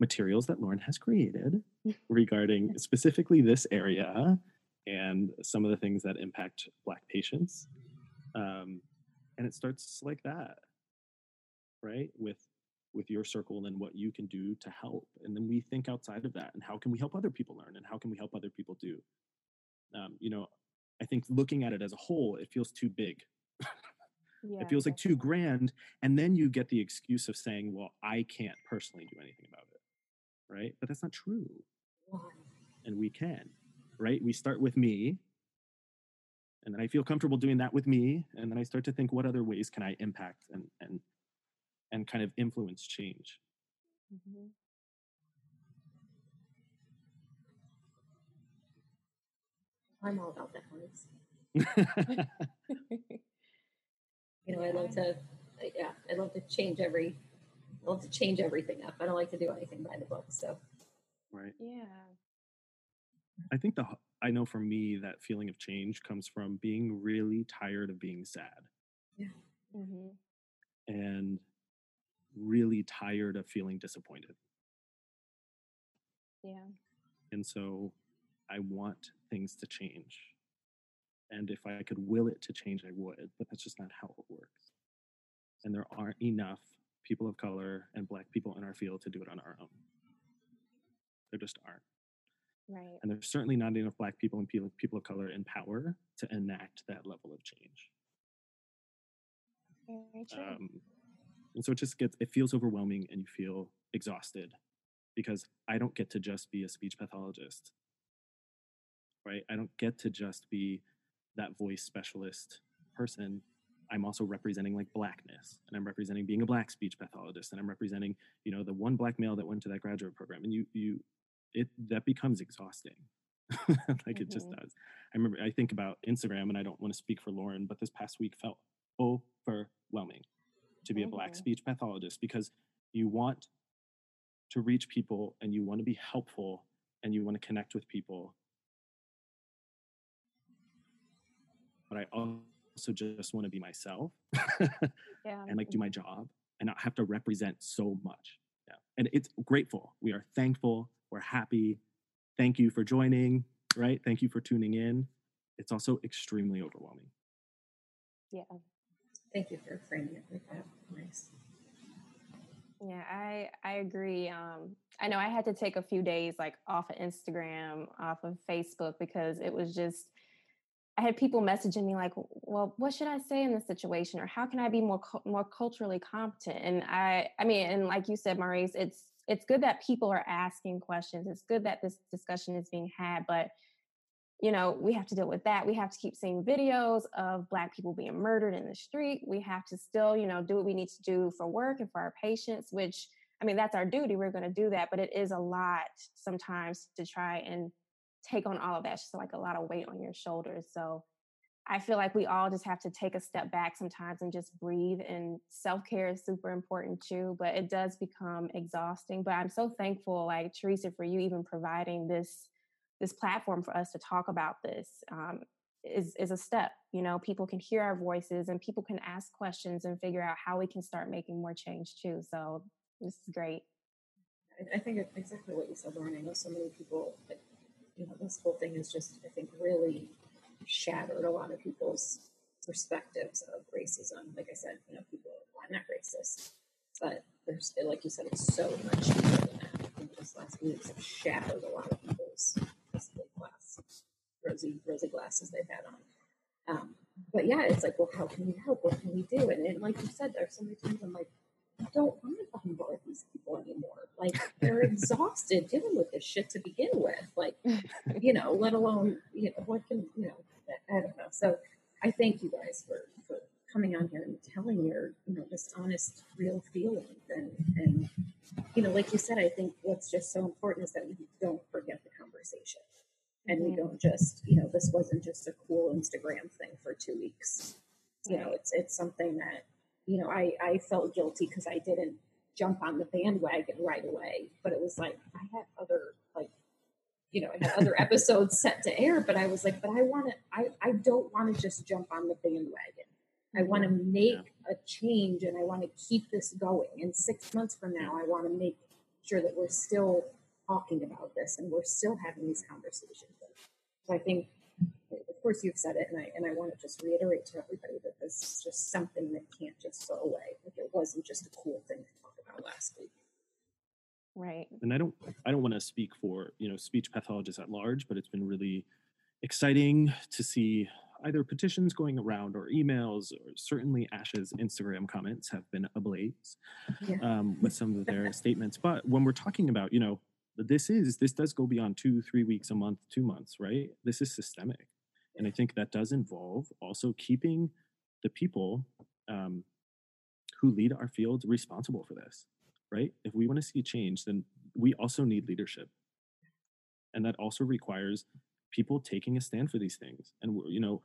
materials that Lauren has created mm. regarding specifically this area and some of the things that impact Black patients. Um, and it starts like that, right? With with your circle and what you can do to help, and then we think outside of that and how can we help other people learn and how can we help other people do. Um, you know, I think looking at it as a whole, it feels too big. Yeah, it feels like too grand. And then you get the excuse of saying, well, I can't personally do anything about it right? But that's not true. And we can, right? We start with me, and then I feel comfortable doing that with me, and then I start to think, what other ways can I impact and and and kind of influence change? Mm-hmm. I'm all about that, you know, I love to, yeah, I love to change every, I love to change everything up. I don't like to do anything by the book. So, right. Yeah. I think the, I know for me that feeling of change comes from being really tired of being sad. Yeah. Mm-hmm. And really tired of feeling disappointed. Yeah. And so I want things to change. And if I could will it to change, I would, but that's just not how it works. And there aren't enough people of color and Black people in our field to do it on our own. There just aren't. Right. And there's certainly not enough Black people and people of color in power to enact that level of change. Very true. Um, and so it just gets, it feels overwhelming and you feel exhausted because I don't get to just be a speech pathologist, right? I don't get to just be that voice specialist person, I'm also representing like blackness and I'm representing being a black speech pathologist and I'm representing, you know, the one black male that went to that graduate program. And you, you, it, that becomes exhausting. like mm-hmm. it just mm-hmm. does. I remember, I think about Instagram and I don't want to speak for Lauren, but this past week felt overwhelming to be mm-hmm. a black mm-hmm. speech pathologist because you want to reach people and you want to be helpful and you want to connect with people but I also just want to be myself yeah. and like do my job and not have to represent so much. Yeah. And it's grateful. We are thankful. We're happy. Thank you for joining, right? Thank you for tuning in. It's also extremely overwhelming. Yeah. Thank you for framing it like that. Nice. Yeah, I I agree. Um, I know I had to take a few days like off of Instagram, off of Facebook because it was just I had people messaging me like, "Well, what should I say in this situation, or how can I be more more culturally competent?" And I, I mean, and like you said, Maurice, it's it's good that people are asking questions. It's good that this discussion is being had, but you know, we have to deal with that. We have to keep seeing videos of Black people being murdered in the street. We have to still, you know, do what we need to do for work and for our patients. Which, I mean, that's our duty. We're going to do that, but it is a lot sometimes to try and take on all of that. It's just like a lot of weight on your shoulders. So I feel like we all just have to take a step back sometimes and just breathe. And self care is super important too, but it does become exhausting. But I'm so thankful, like Teresa, for you even providing this this platform for us to talk about this. Um, is is a step. You know, people can hear our voices and people can ask questions and figure out how we can start making more change too. So this is great. I think exactly what you said, Lauren. I know so many people like you know, this whole thing has just, I think, really shattered a lot of people's perspectives of racism. Like I said, you know, people are not racist, but there's, like you said, it's so much deeper than that. I think this last week have shattered a lot of people's glass, rosy, rosy glasses they've had on. Um, but yeah, it's like, well, how can we help? What can we do? And, and like you said, there's so many times I'm like, I don't want to bombard these people anymore. Like they're exhausted dealing with this shit to begin with. Like, you know, let alone, you know, what can, you know, I don't know. So I thank you guys for, for coming on here and telling your, you know, this honest, real feelings. And, and, you know, like you said, I think what's just so important is that we don't forget the conversation. And we don't just, you know, this wasn't just a cool Instagram thing for two weeks. You know, it's it's something that you know, I, I felt guilty because I didn't jump on the bandwagon right away. But it was like I had other like, you know, I had other episodes set to air, but I was like, but I want to, I, I don't want to just jump on the bandwagon. I want to make yeah. a change and I want to keep this going. And six months from now, I want to make sure that we're still talking about this and we're still having these conversations. So I think of course you've said it, and I and I want to just reiterate to everybody that this is just something that can't just go away. Like it wasn't just a cool thing to talk about last week. Right. And I don't I don't want to speak for you know speech pathologists at large, but it's been really exciting to see either petitions going around or emails or certainly ASHA's instagram comments have been ablaze yeah. um, with some of their statements but when we're talking about you know this is this does go beyond two three weeks a month two months right this is systemic and i think that does involve also keeping the people um, who lead our field responsible for this right if we want to see change then we also need leadership and that also requires people taking a stand for these things and you know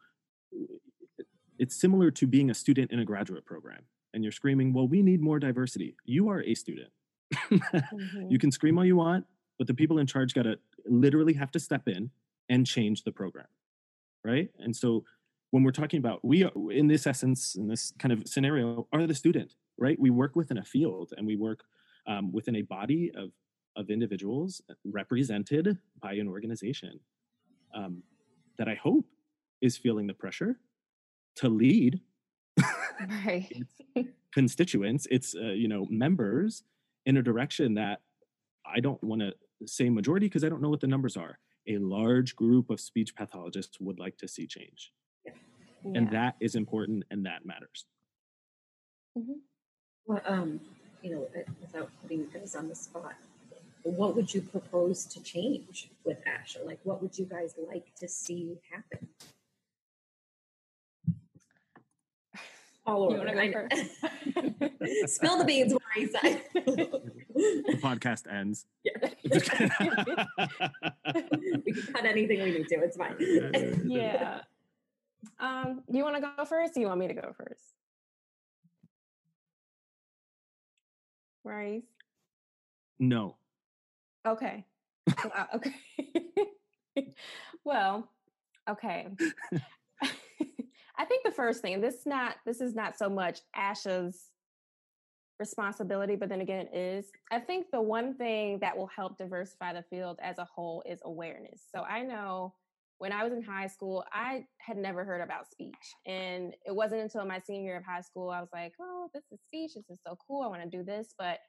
it's similar to being a student in a graduate program and you're screaming, well, we need more diversity. You are a student. mm-hmm. You can scream all you want, but the people in charge got to literally have to step in and change the program. Right. And so when we're talking about, we are, in this essence, in this kind of scenario, are the student, right? We work within a field and we work um, within a body of, of individuals represented by an organization um, that I hope is feeling the pressure to lead right. constituents, it's uh, you know members in a direction that I don't want to say majority because I don't know what the numbers are. A large group of speech pathologists would like to see change, yeah. and that is important, and that matters. Mm-hmm. Well, um, you know, uh, without putting you guys on the spot, what would you propose to change with ASHA? Like, what would you guys like to see happen? all over. You go first? Spill the beans, Maurice. the podcast ends. Yeah. we can cut anything we need to. It's fine. yeah. Um, you want to go first? Or you want me to go first? Rice. No. Okay. okay. well, okay. I think the first thing, this not this is not so much ASHA's responsibility, but then again it is. I think the one thing that will help diversify the field as a whole is awareness. So I know when I was in high school, I had never heard about speech. And it wasn't until my senior year of high school I was like, oh, this is speech. This is so cool. I want to do this. But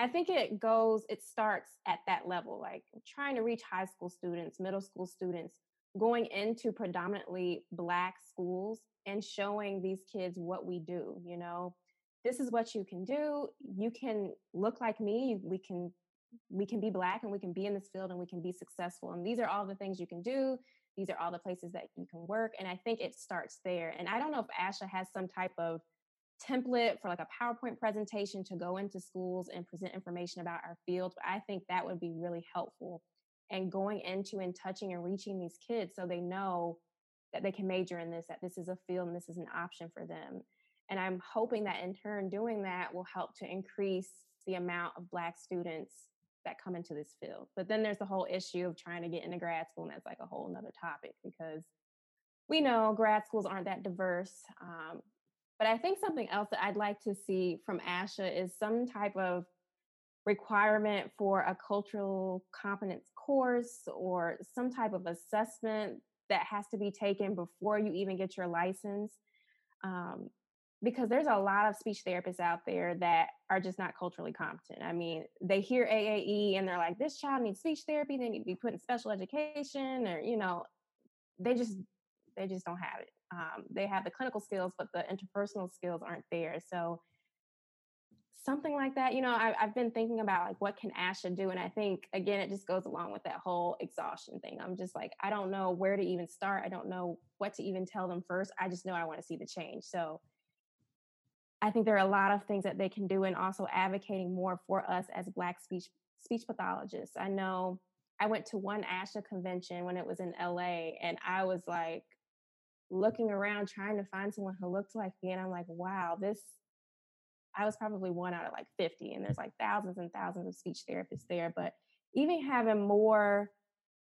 I think it goes, it starts at that level, like trying to reach high school students, middle school students, going into predominantly black schools and showing these kids what we do you know this is what you can do you can look like me we can we can be black and we can be in this field and we can be successful and these are all the things you can do these are all the places that you can work and i think it starts there and i don't know if asha has some type of template for like a powerpoint presentation to go into schools and present information about our field but i think that would be really helpful and going into and touching and reaching these kids so they know that they can major in this, that this is a field and this is an option for them. And I'm hoping that in turn, doing that will help to increase the amount of Black students that come into this field. But then there's the whole issue of trying to get into grad school, and that's like a whole nother topic because we know grad schools aren't that diverse. Um, but I think something else that I'd like to see from ASHA is some type of requirement for a cultural competence course or some type of assessment that has to be taken before you even get your license. Um, because there's a lot of speech therapists out there that are just not culturally competent. I mean, they hear AAE and they're like, this child needs speech therapy, they need to be put in special education, or, you know, they just they just don't have it. Um, they have the clinical skills, but the interpersonal skills aren't there. So something like that you know I, have been thinking about like what can asha do and i think again it just goes along with that whole exhaustion thing i'm just like i don't know where to even start i don't know what to even tell them first i just know i want to see the change so i think there are a lot of things that they can do and also advocating more for us as black speech speech pathologists i know i went to one asha convention when it was in la and i was like looking around trying to find someone who looked like me and i'm like wow this I was probably one out of like 50, and there's like thousands and thousands of speech therapists there. But even having more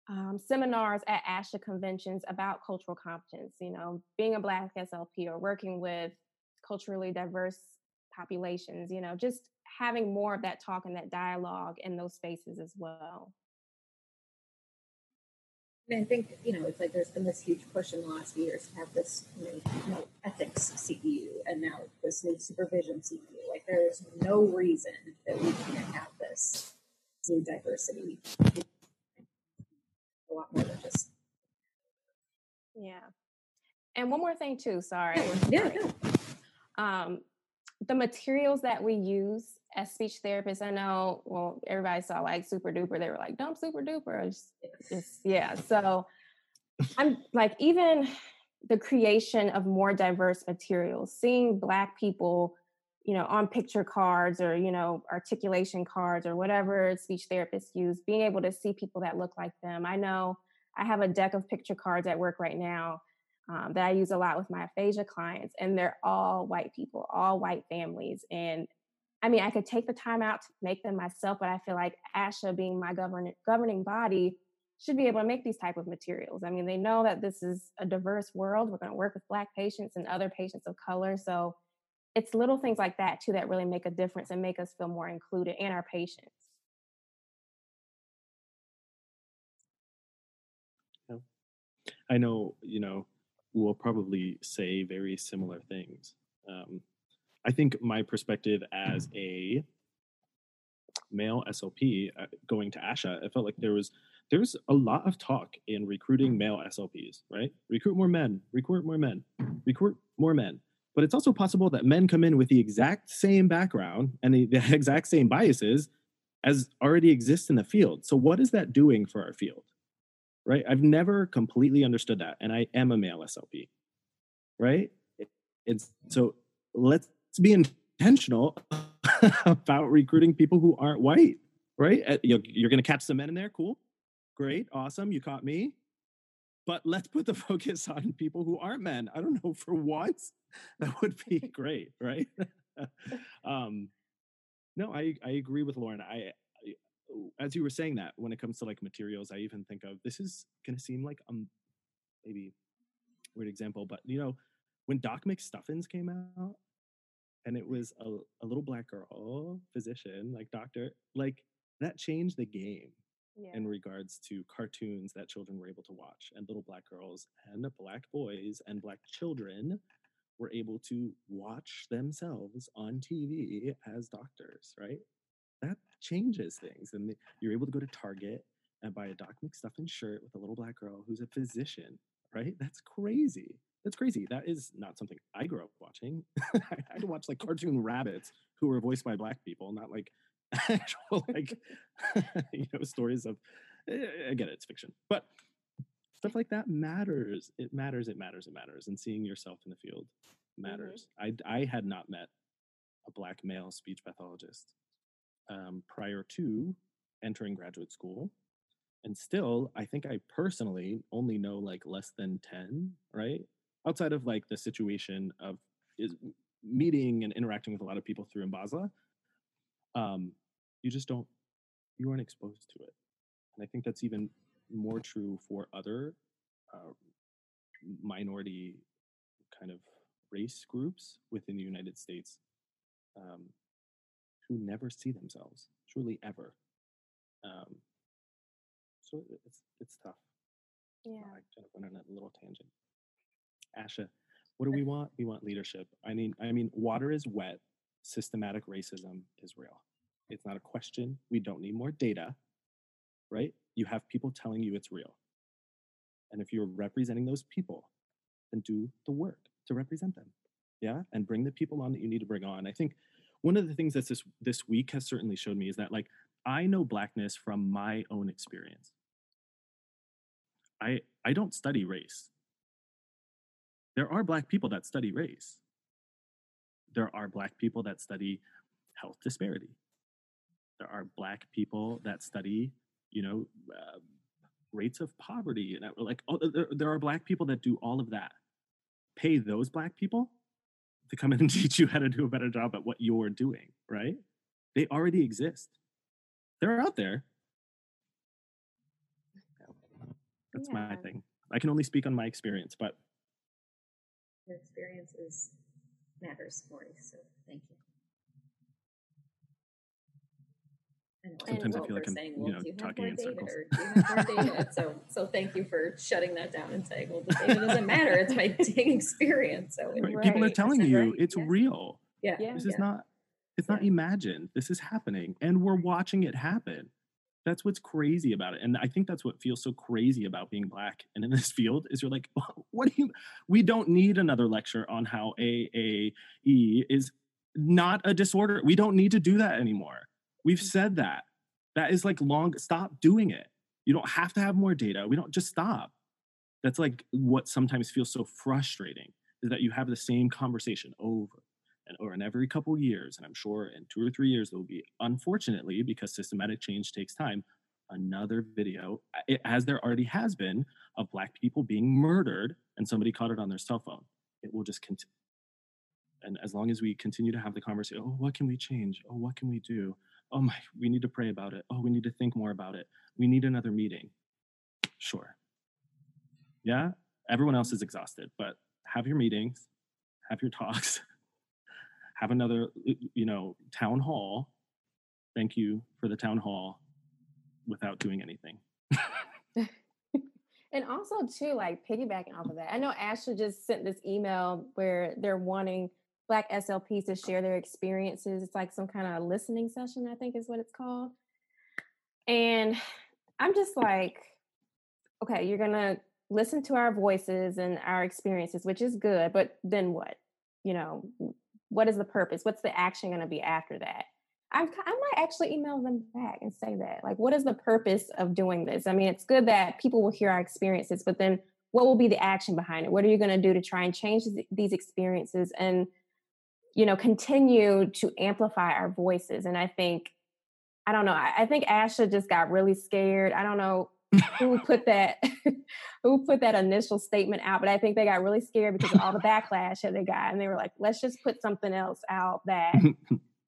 um, seminars at ASHA conventions about cultural competence, you know, being a Black SLP or working with culturally diverse populations, you know, just having more of that talk and that dialogue in those spaces as well. And I think, you know, it's like there's been this huge push in the last few years to have this you know, ethics CEU and now this new supervision CEU. Like there's no reason that we can't have this new diversity. A lot more than just. Yeah. And one more thing too, sorry. Yeah, yeah. Um, the materials that we use as speech therapists, I know, well, everybody saw like super duper. They were like, dump super duper. It's, it's, yeah. So I'm like, even the creation of more diverse materials, seeing Black people, you know, on picture cards or, you know, articulation cards or whatever speech therapists use, being able to see people that look like them. I know I have a deck of picture cards at work right now um, that I use a lot with my aphasia clients, and they're all white people, all white families. And I mean, I could take the time out to make them myself, but I feel like ASHA, being my govern- governing body, should be able to make these type of materials. I mean, they know that this is a diverse world. We're going to work with Black patients and other patients of color. So it's little things like that too that really make a difference and make us feel more included and our patients. I know, you know, we'll probably say very similar things. Um, I think my perspective as a male SLP uh, going to ASHA, I felt like there was there's a lot of talk in recruiting male SLPs, right? Recruit more men, recruit more men, recruit more men. But it's also possible that men come in with the exact same background and the, the exact same biases as already exist in the field. So what is that doing for our field? Right? I've never completely understood that, and I am a male SLP, right? It's so let's be intentional about recruiting people who aren't white, right? Uh, you're, you're going to catch some men in there, cool, great, awesome, you caught me. But let's put the focus on people who aren't men. I don't know for once that would be great, right? um, no, I I agree with Lauren. I as you were saying that when it comes to like materials i even think of this is going to seem like um maybe weird example but you know when doc mcstuffins came out and it was a, a little black girl physician like doctor like that changed the game yeah. in regards to cartoons that children were able to watch and little black girls and black boys and black children were able to watch themselves on tv as doctors right that changes things. And you're able to go to Target and buy a Doc McStuffin shirt with a little black girl who's a physician, right? That's crazy. That's crazy. That is not something I grew up watching. I had to watch like cartoon rabbits who were voiced by black people, not like actual like you know stories of. Eh, I get it, it's fiction, but stuff like that matters. It matters. It matters. It matters. And seeing yourself in the field mm-hmm. matters. Mm-hmm. I I had not met a black male speech pathologist um, prior to entering graduate school. And still, I think I personally only know like less than 10, right? Outside of like the situation of is meeting and interacting with a lot of people through NBASLH, um, you just don't, you aren't exposed to it. And I think that's even more true for other uh, minority kind of race groups within the United States. Um, who never see themselves truly ever. Um, so it's it's tough. Yeah. I kind of went on a little tangent. Asha, what do we want? We want leadership. I mean, I mean, water is wet. Systematic racism is real. It's not a question. We don't need more data, right? You have people telling you it's real. And if you're representing those people, then do the work to represent them. Yeah. And bring the people on that you need to bring on. I think one of the things that this this week has certainly showed me is that like I know blackness from my own experience. I I don't study race. There are black people that study race. There are black people that study health disparity. There are black people that study, you know, uh, rates of poverty and like oh, there, there are black people that do all of that. Pay those black people to come in and teach you how to do a better job at what you're doing, right? They already exist. They're out there. That's yeah. my thing. I can only speak on my experience, but your experience is matters, Morty. So thank you. Sometimes I feel like I'm, saying, well, you know, talking in circles. so, so thank you for shutting that down and saying, well, the data doesn't matter. It's my dang experience. So right. people are telling you right? it's yeah. real. Yeah. yeah. This yeah. is not. It's not imagined. This is happening, and we're watching it happen. That's what's crazy about it, and I think that's what feels so crazy about being black and in this field is you're like, what do you? We don't need another lecture on how AAE is not a disorder. We don't need to do that anymore We've mm. said that. That is like long, stop doing it. You don't have to have more data. We don't just stop. That's like what sometimes feels so frustrating is that you have the same conversation over and over and every couple years. And I'm sure in two or three years, there will be, unfortunately, because systematic change takes time, another video, as there already has been, of Black people being murdered and somebody caught it on their cell phone, it will just continue. And as long as we continue to have the conversation, oh, what can we change? Oh, what can we do? Oh my, we need to pray about it. Oh, we need to think more about it. We need another meeting. Sure. Yeah, everyone else is exhausted, but have your meetings, have your talks, have another, you know, town hall. Thank you for the town hall without doing anything. and also too, like piggybacking off of that, I know ASHA just sent this email where they're wanting Black SLPs to share their experiences. It's like some kind of listening session, I think is what it's called. And I'm just like, okay, you're gonna listen to our voices and our experiences, which is good, but then what? You know, what is the purpose? What's the action gonna be after that? I, I might actually email them back and say that. Like, what is the purpose of doing this? I mean, it's good that people will hear our experiences, but then what will be the action behind it? What are you going to do to try and change these experiences and, you know, continue to amplify our voices? And I think, I don't know, I, I think Asha just got really scared. I don't know who put that who put that initial statement out but i think they got really scared because of all the backlash that they got and they were like let's just put something else out that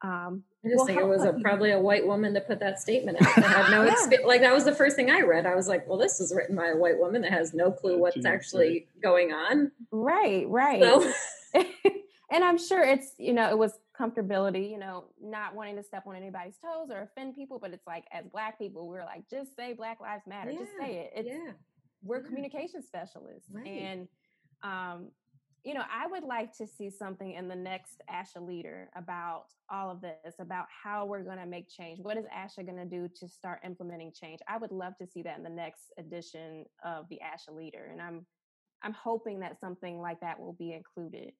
um, I just well, think it was a, probably a white woman that put that statement out that had no yeah. like that was the first thing I read. I was like, well, this is written by a white woman that has no clue what's actually going on. Right, right. So. And I'm sure it's you know it was comfortability, you know, not wanting to step on anybody's toes or offend people, but it's like as Black people, we're like, just say Black Lives Matter, yeah. just say it. It's, yeah, we're yeah. communication specialists, right. and um, you know, I would like to see something in the next ASHA leader about all of this, about how we're going to make change. What is ASHA going to do to start implementing change? I would love to see that in the next edition of the ASHA leader, and I'm I'm hoping that something like that will be included.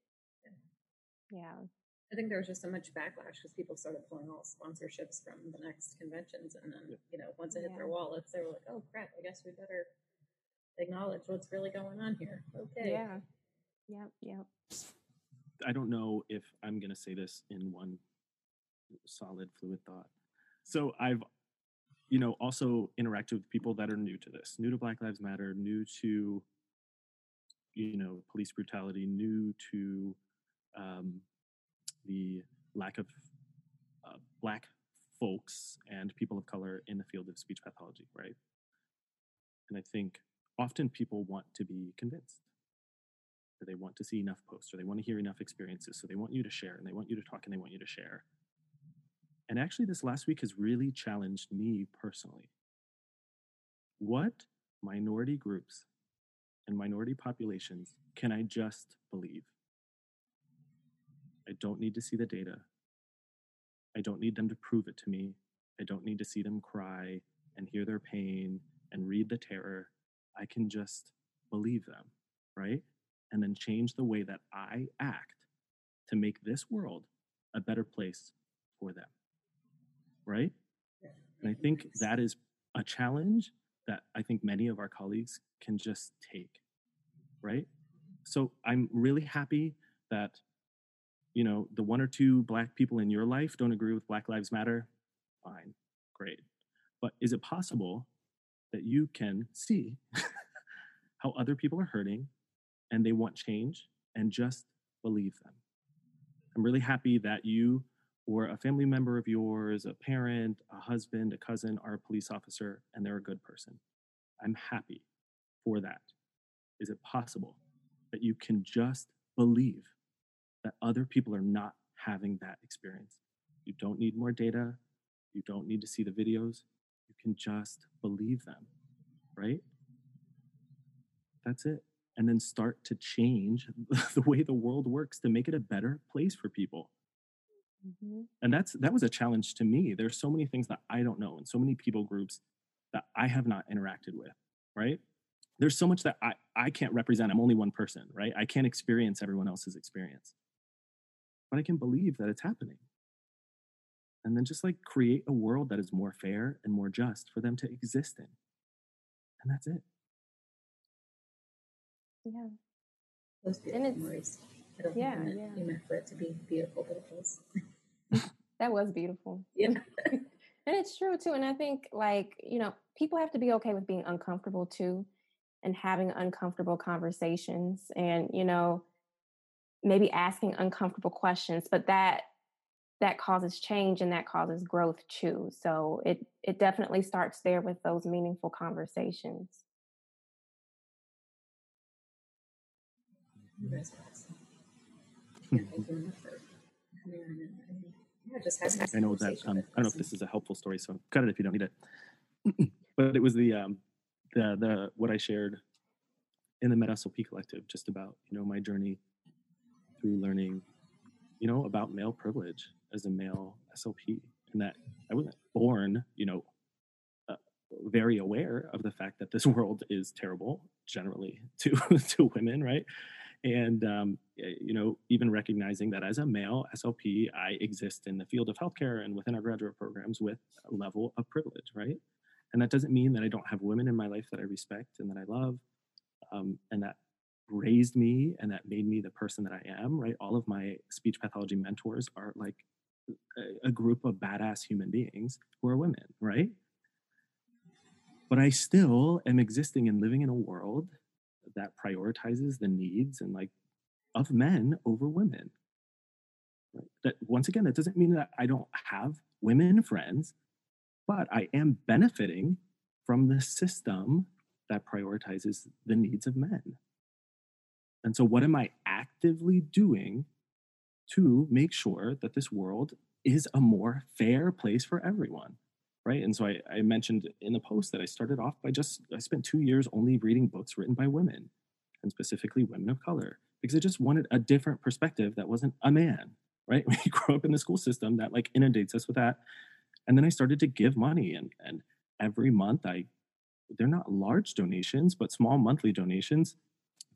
Yeah. I think there was just so much backlash because people started pulling all sponsorships from the next conventions, and then you know once it hit yeah. their wallets, they were like, "Oh crap! I guess we better acknowledge what's really going on here." Okay. Yeah. Yep, yep. I don't know if I'm going to say this in one solid, fluid thought. So I've, you know, also interacted with people that are new to this, new to Black Lives Matter, new to, you know, police brutality, new to um, the lack of uh, Black folks and people of color in the field of speech pathology, right? And I think often people want to be convinced or they want to see enough posts or they want to hear enough experiences. So they want you to share and they want you to talk and they want you to share. And actually, this last week has really challenged me personally. What minority groups and minority populations can I just believe? I don't need to see the data. I don't need them to prove it to me. I don't need to see them cry and hear their pain and read the terror. I can just believe them, right? and then change the way that I act to make this world a better place for them. Right? And I think that is a challenge that I think many of our colleagues can just take. Right? So I'm really happy that, you know, the one or two Black people in your life don't agree with Black Lives Matter. Fine, great. But is it possible that you can see how other people are hurting and they want change and just believe them. I'm really happy that you or a family member of yours, a parent, a husband, a cousin are a police officer and they're a good person. I'm happy for that. Is it possible that you can just believe that other people are not having that experience? You don't need more data. You don't need to see the videos. You can just believe them, right? That's it and then start to change the way the world works to make it a better place for people mm-hmm. and that's that was a challenge to me there's so many things that i don't know and so many people groups that i have not interacted with right there's so much that i i can't represent i'm only one person right i can't experience everyone else's experience but i can believe that it's happening and then just like create a world that is more fair and more just for them to exist in and that's it yeah. Those beautiful memories. I don't yeah, you meant, yeah. you meant for it to be beautiful, but it was. that was beautiful. Yeah. and it's true too. And I think like, you know, people have to be okay with being uncomfortable too. and having uncomfortable conversations and you know maybe asking uncomfortable questions but that that causes change and that causes growth too. So it it definitely starts there with those meaningful conversations. I know that um, I don't know if this is a helpful story, so cut it if you don't need it. but it was the um, the the what I shared in the MedSLP collective, just about you know my journey through learning, you know, about male privilege as a male SLP, and that I wasn't born, you know, uh, very aware of the fact that this world is terrible generally to to women, right? And um, you know, even recognizing that as a male SLP, I exist in the field of healthcare and within our graduate programs with a level of privilege, right? And that doesn't mean that I don't have women in my life that I respect and that I love, um, and that raised me and that made me the person that I am, right? All of my speech pathology mentors are like a, a group of badass human beings who are women, right? But I still am existing and living in a world that prioritizes the needs and like of men over women. Right? That once again, that doesn't mean that I don't have women friends, but I am benefiting from the system that prioritizes the needs of men. And so, what am I actively doing to make sure that this world is a more fair place for everyone? Right. And so, I, I mentioned in the post that I started off by just, I spent two years only reading books written by women and specifically women of color because I just wanted a different perspective that wasn't a man. Right. We grow up in the school system that like inundates us with that. And then I started to give money and, and every month I, they're not large donations, but small monthly donations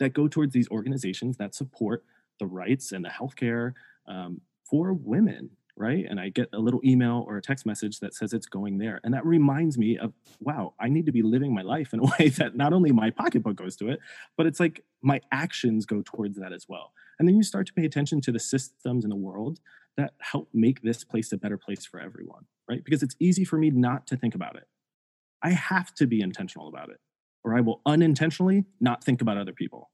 that go towards these organizations that support the rights and the healthcare um, for women right? And i get a little email or a text message that says it's going there. And that reminds me of wow i need to be living my life in a way that not only my pocketbook goes to it but it's like my actions go towards that as well. And then you start to pay attention to the systems in the world that help make this place a better place for everyone right? Because it's easy for me not to think about it. I have to be intentional about it or I will unintentionally not think about other people.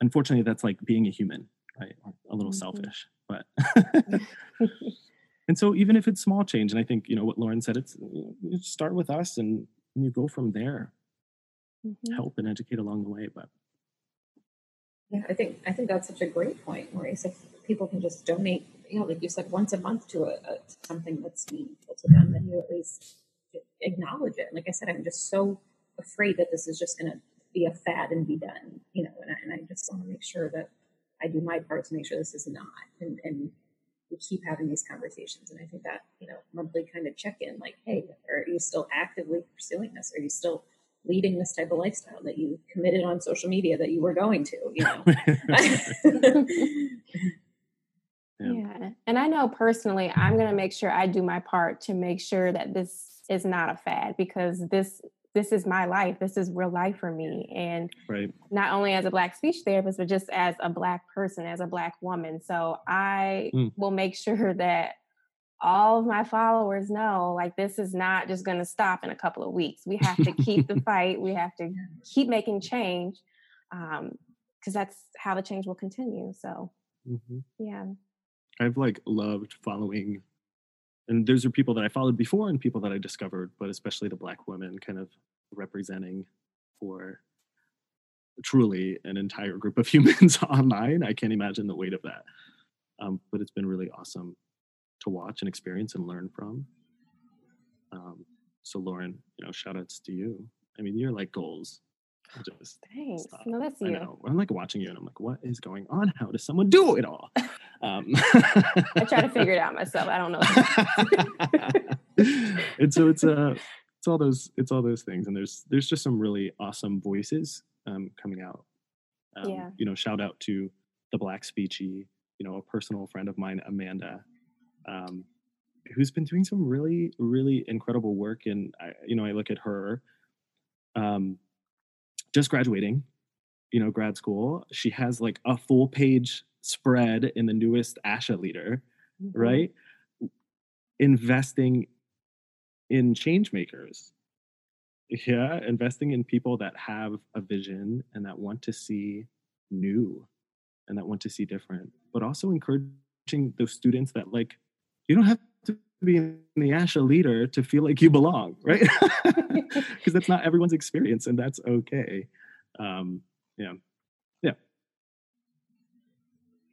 Unfortunately, that's like being a human, right? A little mm-hmm. selfish, but. and so, even if it's small change, and I think you know what Lauren said, it's you start with us, and, and you go from there. Mm-hmm. Help and educate along the way, but. Yeah, I think I think that's such a great point, Maurice. If people can just donate, you know, like you said, once a month to a, a something that's meaningful to them, then you at least acknowledge it. Like I said, I'm just so afraid that this is just going to be a fad and be done, you know, and I, and I just want to make sure that I do my part to make sure this is not, and, and we keep having these conversations. And I think that, you know, monthly kind of check in, like, hey, are you still actively pursuing this? Are you still leading this type of lifestyle that you committed on social media that you were going to, you know? yeah. yeah. And I know personally, I'm going to make sure I do my part to make sure that this is not a fad because this this is my life. This is real life for me. And right. not only as a Black speech therapist, but just as a Black person, as a Black woman. So I mm. will make sure that all of my followers know like this is not just going to stop in a couple of weeks. We have to keep the fight. We have to keep making change because um, that's how the change will continue. So, mm-hmm. yeah. I've like loved following and those are people that I followed before and people that I discovered, but especially the black women kind of representing for truly an entire group of humans online. I can't imagine the weight of that. Um, but it's been really awesome to watch and experience and learn from. Um, so Lauren, you know, shout outs to you. I mean, you're like goals just Thanks. Stop. No, that's you. I know. I'm like watching you and I'm like, what is going on? How does someone do it all? Um, I try to figure it out myself. I don't know. and so it's uh it's all those it's all those things. And there's there's just some really awesome voices um, coming out. Um, yeah. You know, shout out to the Black Speechy, you know, a personal friend of mine, Amanda, um, who's been doing some really, really incredible work. And I, you know, I look at her, um, just graduating, you know, grad school. She has like a full page spread in the newest ASHA leader, mm-hmm. right? Investing in change makers. yeah, investing in people that have a vision and that want to see new and that want to see different, but also encouraging those students that like you don't have be in the ASHA leader to feel like you belong, right? Because that's not everyone's experience, and that's okay. Um, yeah, yeah.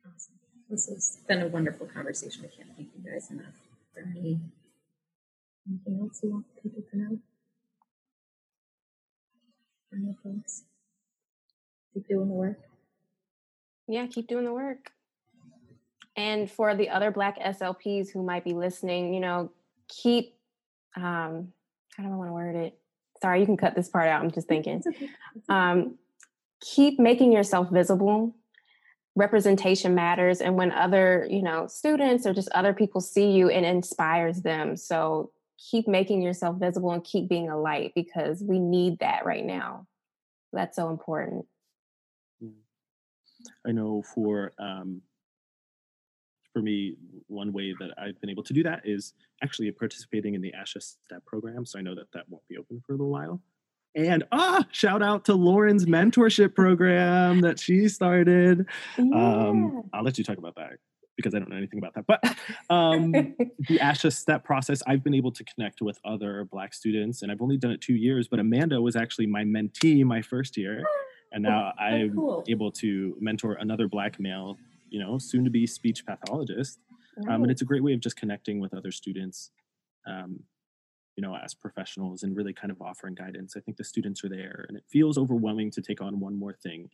Awesome. This has been a wonderful conversation. I can't thank you guys enough for any anything else you want people to know. Final thoughts. Keep doing the work. Yeah, keep doing the work. And for the other Black SLPs who might be listening, you know, keep, um, how do I want to word it? Sorry, you can cut this part out. I'm just thinking. Um, keep making yourself visible. Representation matters. And when other, you know, students or just other people see you, it inspires them. So keep making yourself visible and keep being a light because we need that right now. That's so important. I know for um, for me, one way that I've been able to do that is actually participating in the ASHA STEP program. So I know that that won't be open for a little while. And ah, shout out to Lauren's mentorship program that she started. Um, yeah. Um, I'll let you talk about that because I don't know anything about that. But um, the ASHA STEP process, I've been able to connect with other Black students, and I've only done it two years. But Amanda was actually my mentee my first year, and now oh, I'm cool. able to mentor another Black male you know, soon to be speech pathologist. Um, and it's a great way of just connecting with other students, um, you know, as professionals and really kind of offering guidance. I think the students are there and it feels overwhelming to take on one more thing.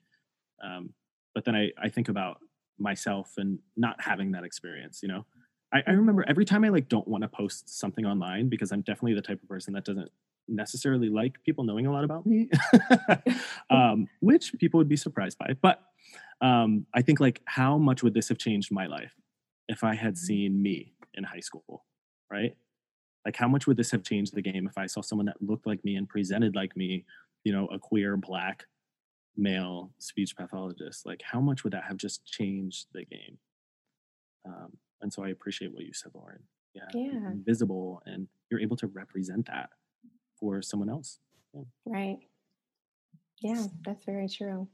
Um, but then I, I think about myself and not having that experience, you know. I, I remember mm-hmm. every time I like don't want to post something online because I'm definitely the type of person that doesn't necessarily like people knowing a lot about me, um, which people would be surprised by. But um, I think like how much would this have changed my life if I had mm-hmm. seen me in high school, right? Like how much would this have changed the game if I saw someone that looked like me and presented like me, you know, a queer black male speech pathologist? Like how much would that have just changed the game? Um, and so I appreciate what you said, Lauren. Yeah, yeah. visible, and you're able to represent that for someone else. Yeah. Right. Yeah, that's very true.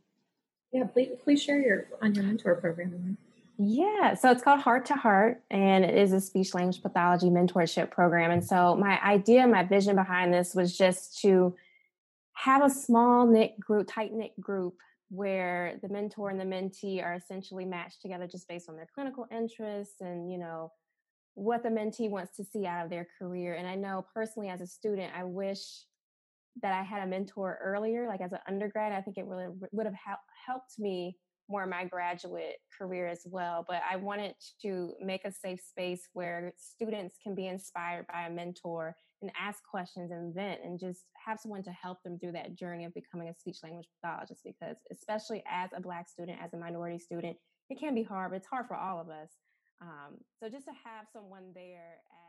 Yeah, please, please share your on your mentor program. Yeah, so it's called Heart to Heart, and it is a speech language pathology mentorship program. And so my idea, my vision behind this was just to have a small knit group, tight knit group where the mentor and the mentee are essentially matched together just based on their clinical interests and you know what the mentee wants to see out of their career. And I know personally as a student, I wish that I had a mentor earlier, like as an undergrad. I think it really would have helped me more in my graduate career as well. But I wanted to make a safe space where students can be inspired by a mentor and ask questions and vent and just have someone to help them through that journey of becoming a speech language pathologist. Because, especially as a Black student, as a minority student, it can be hard, but it's hard for all of us. Um, so just to have someone there. At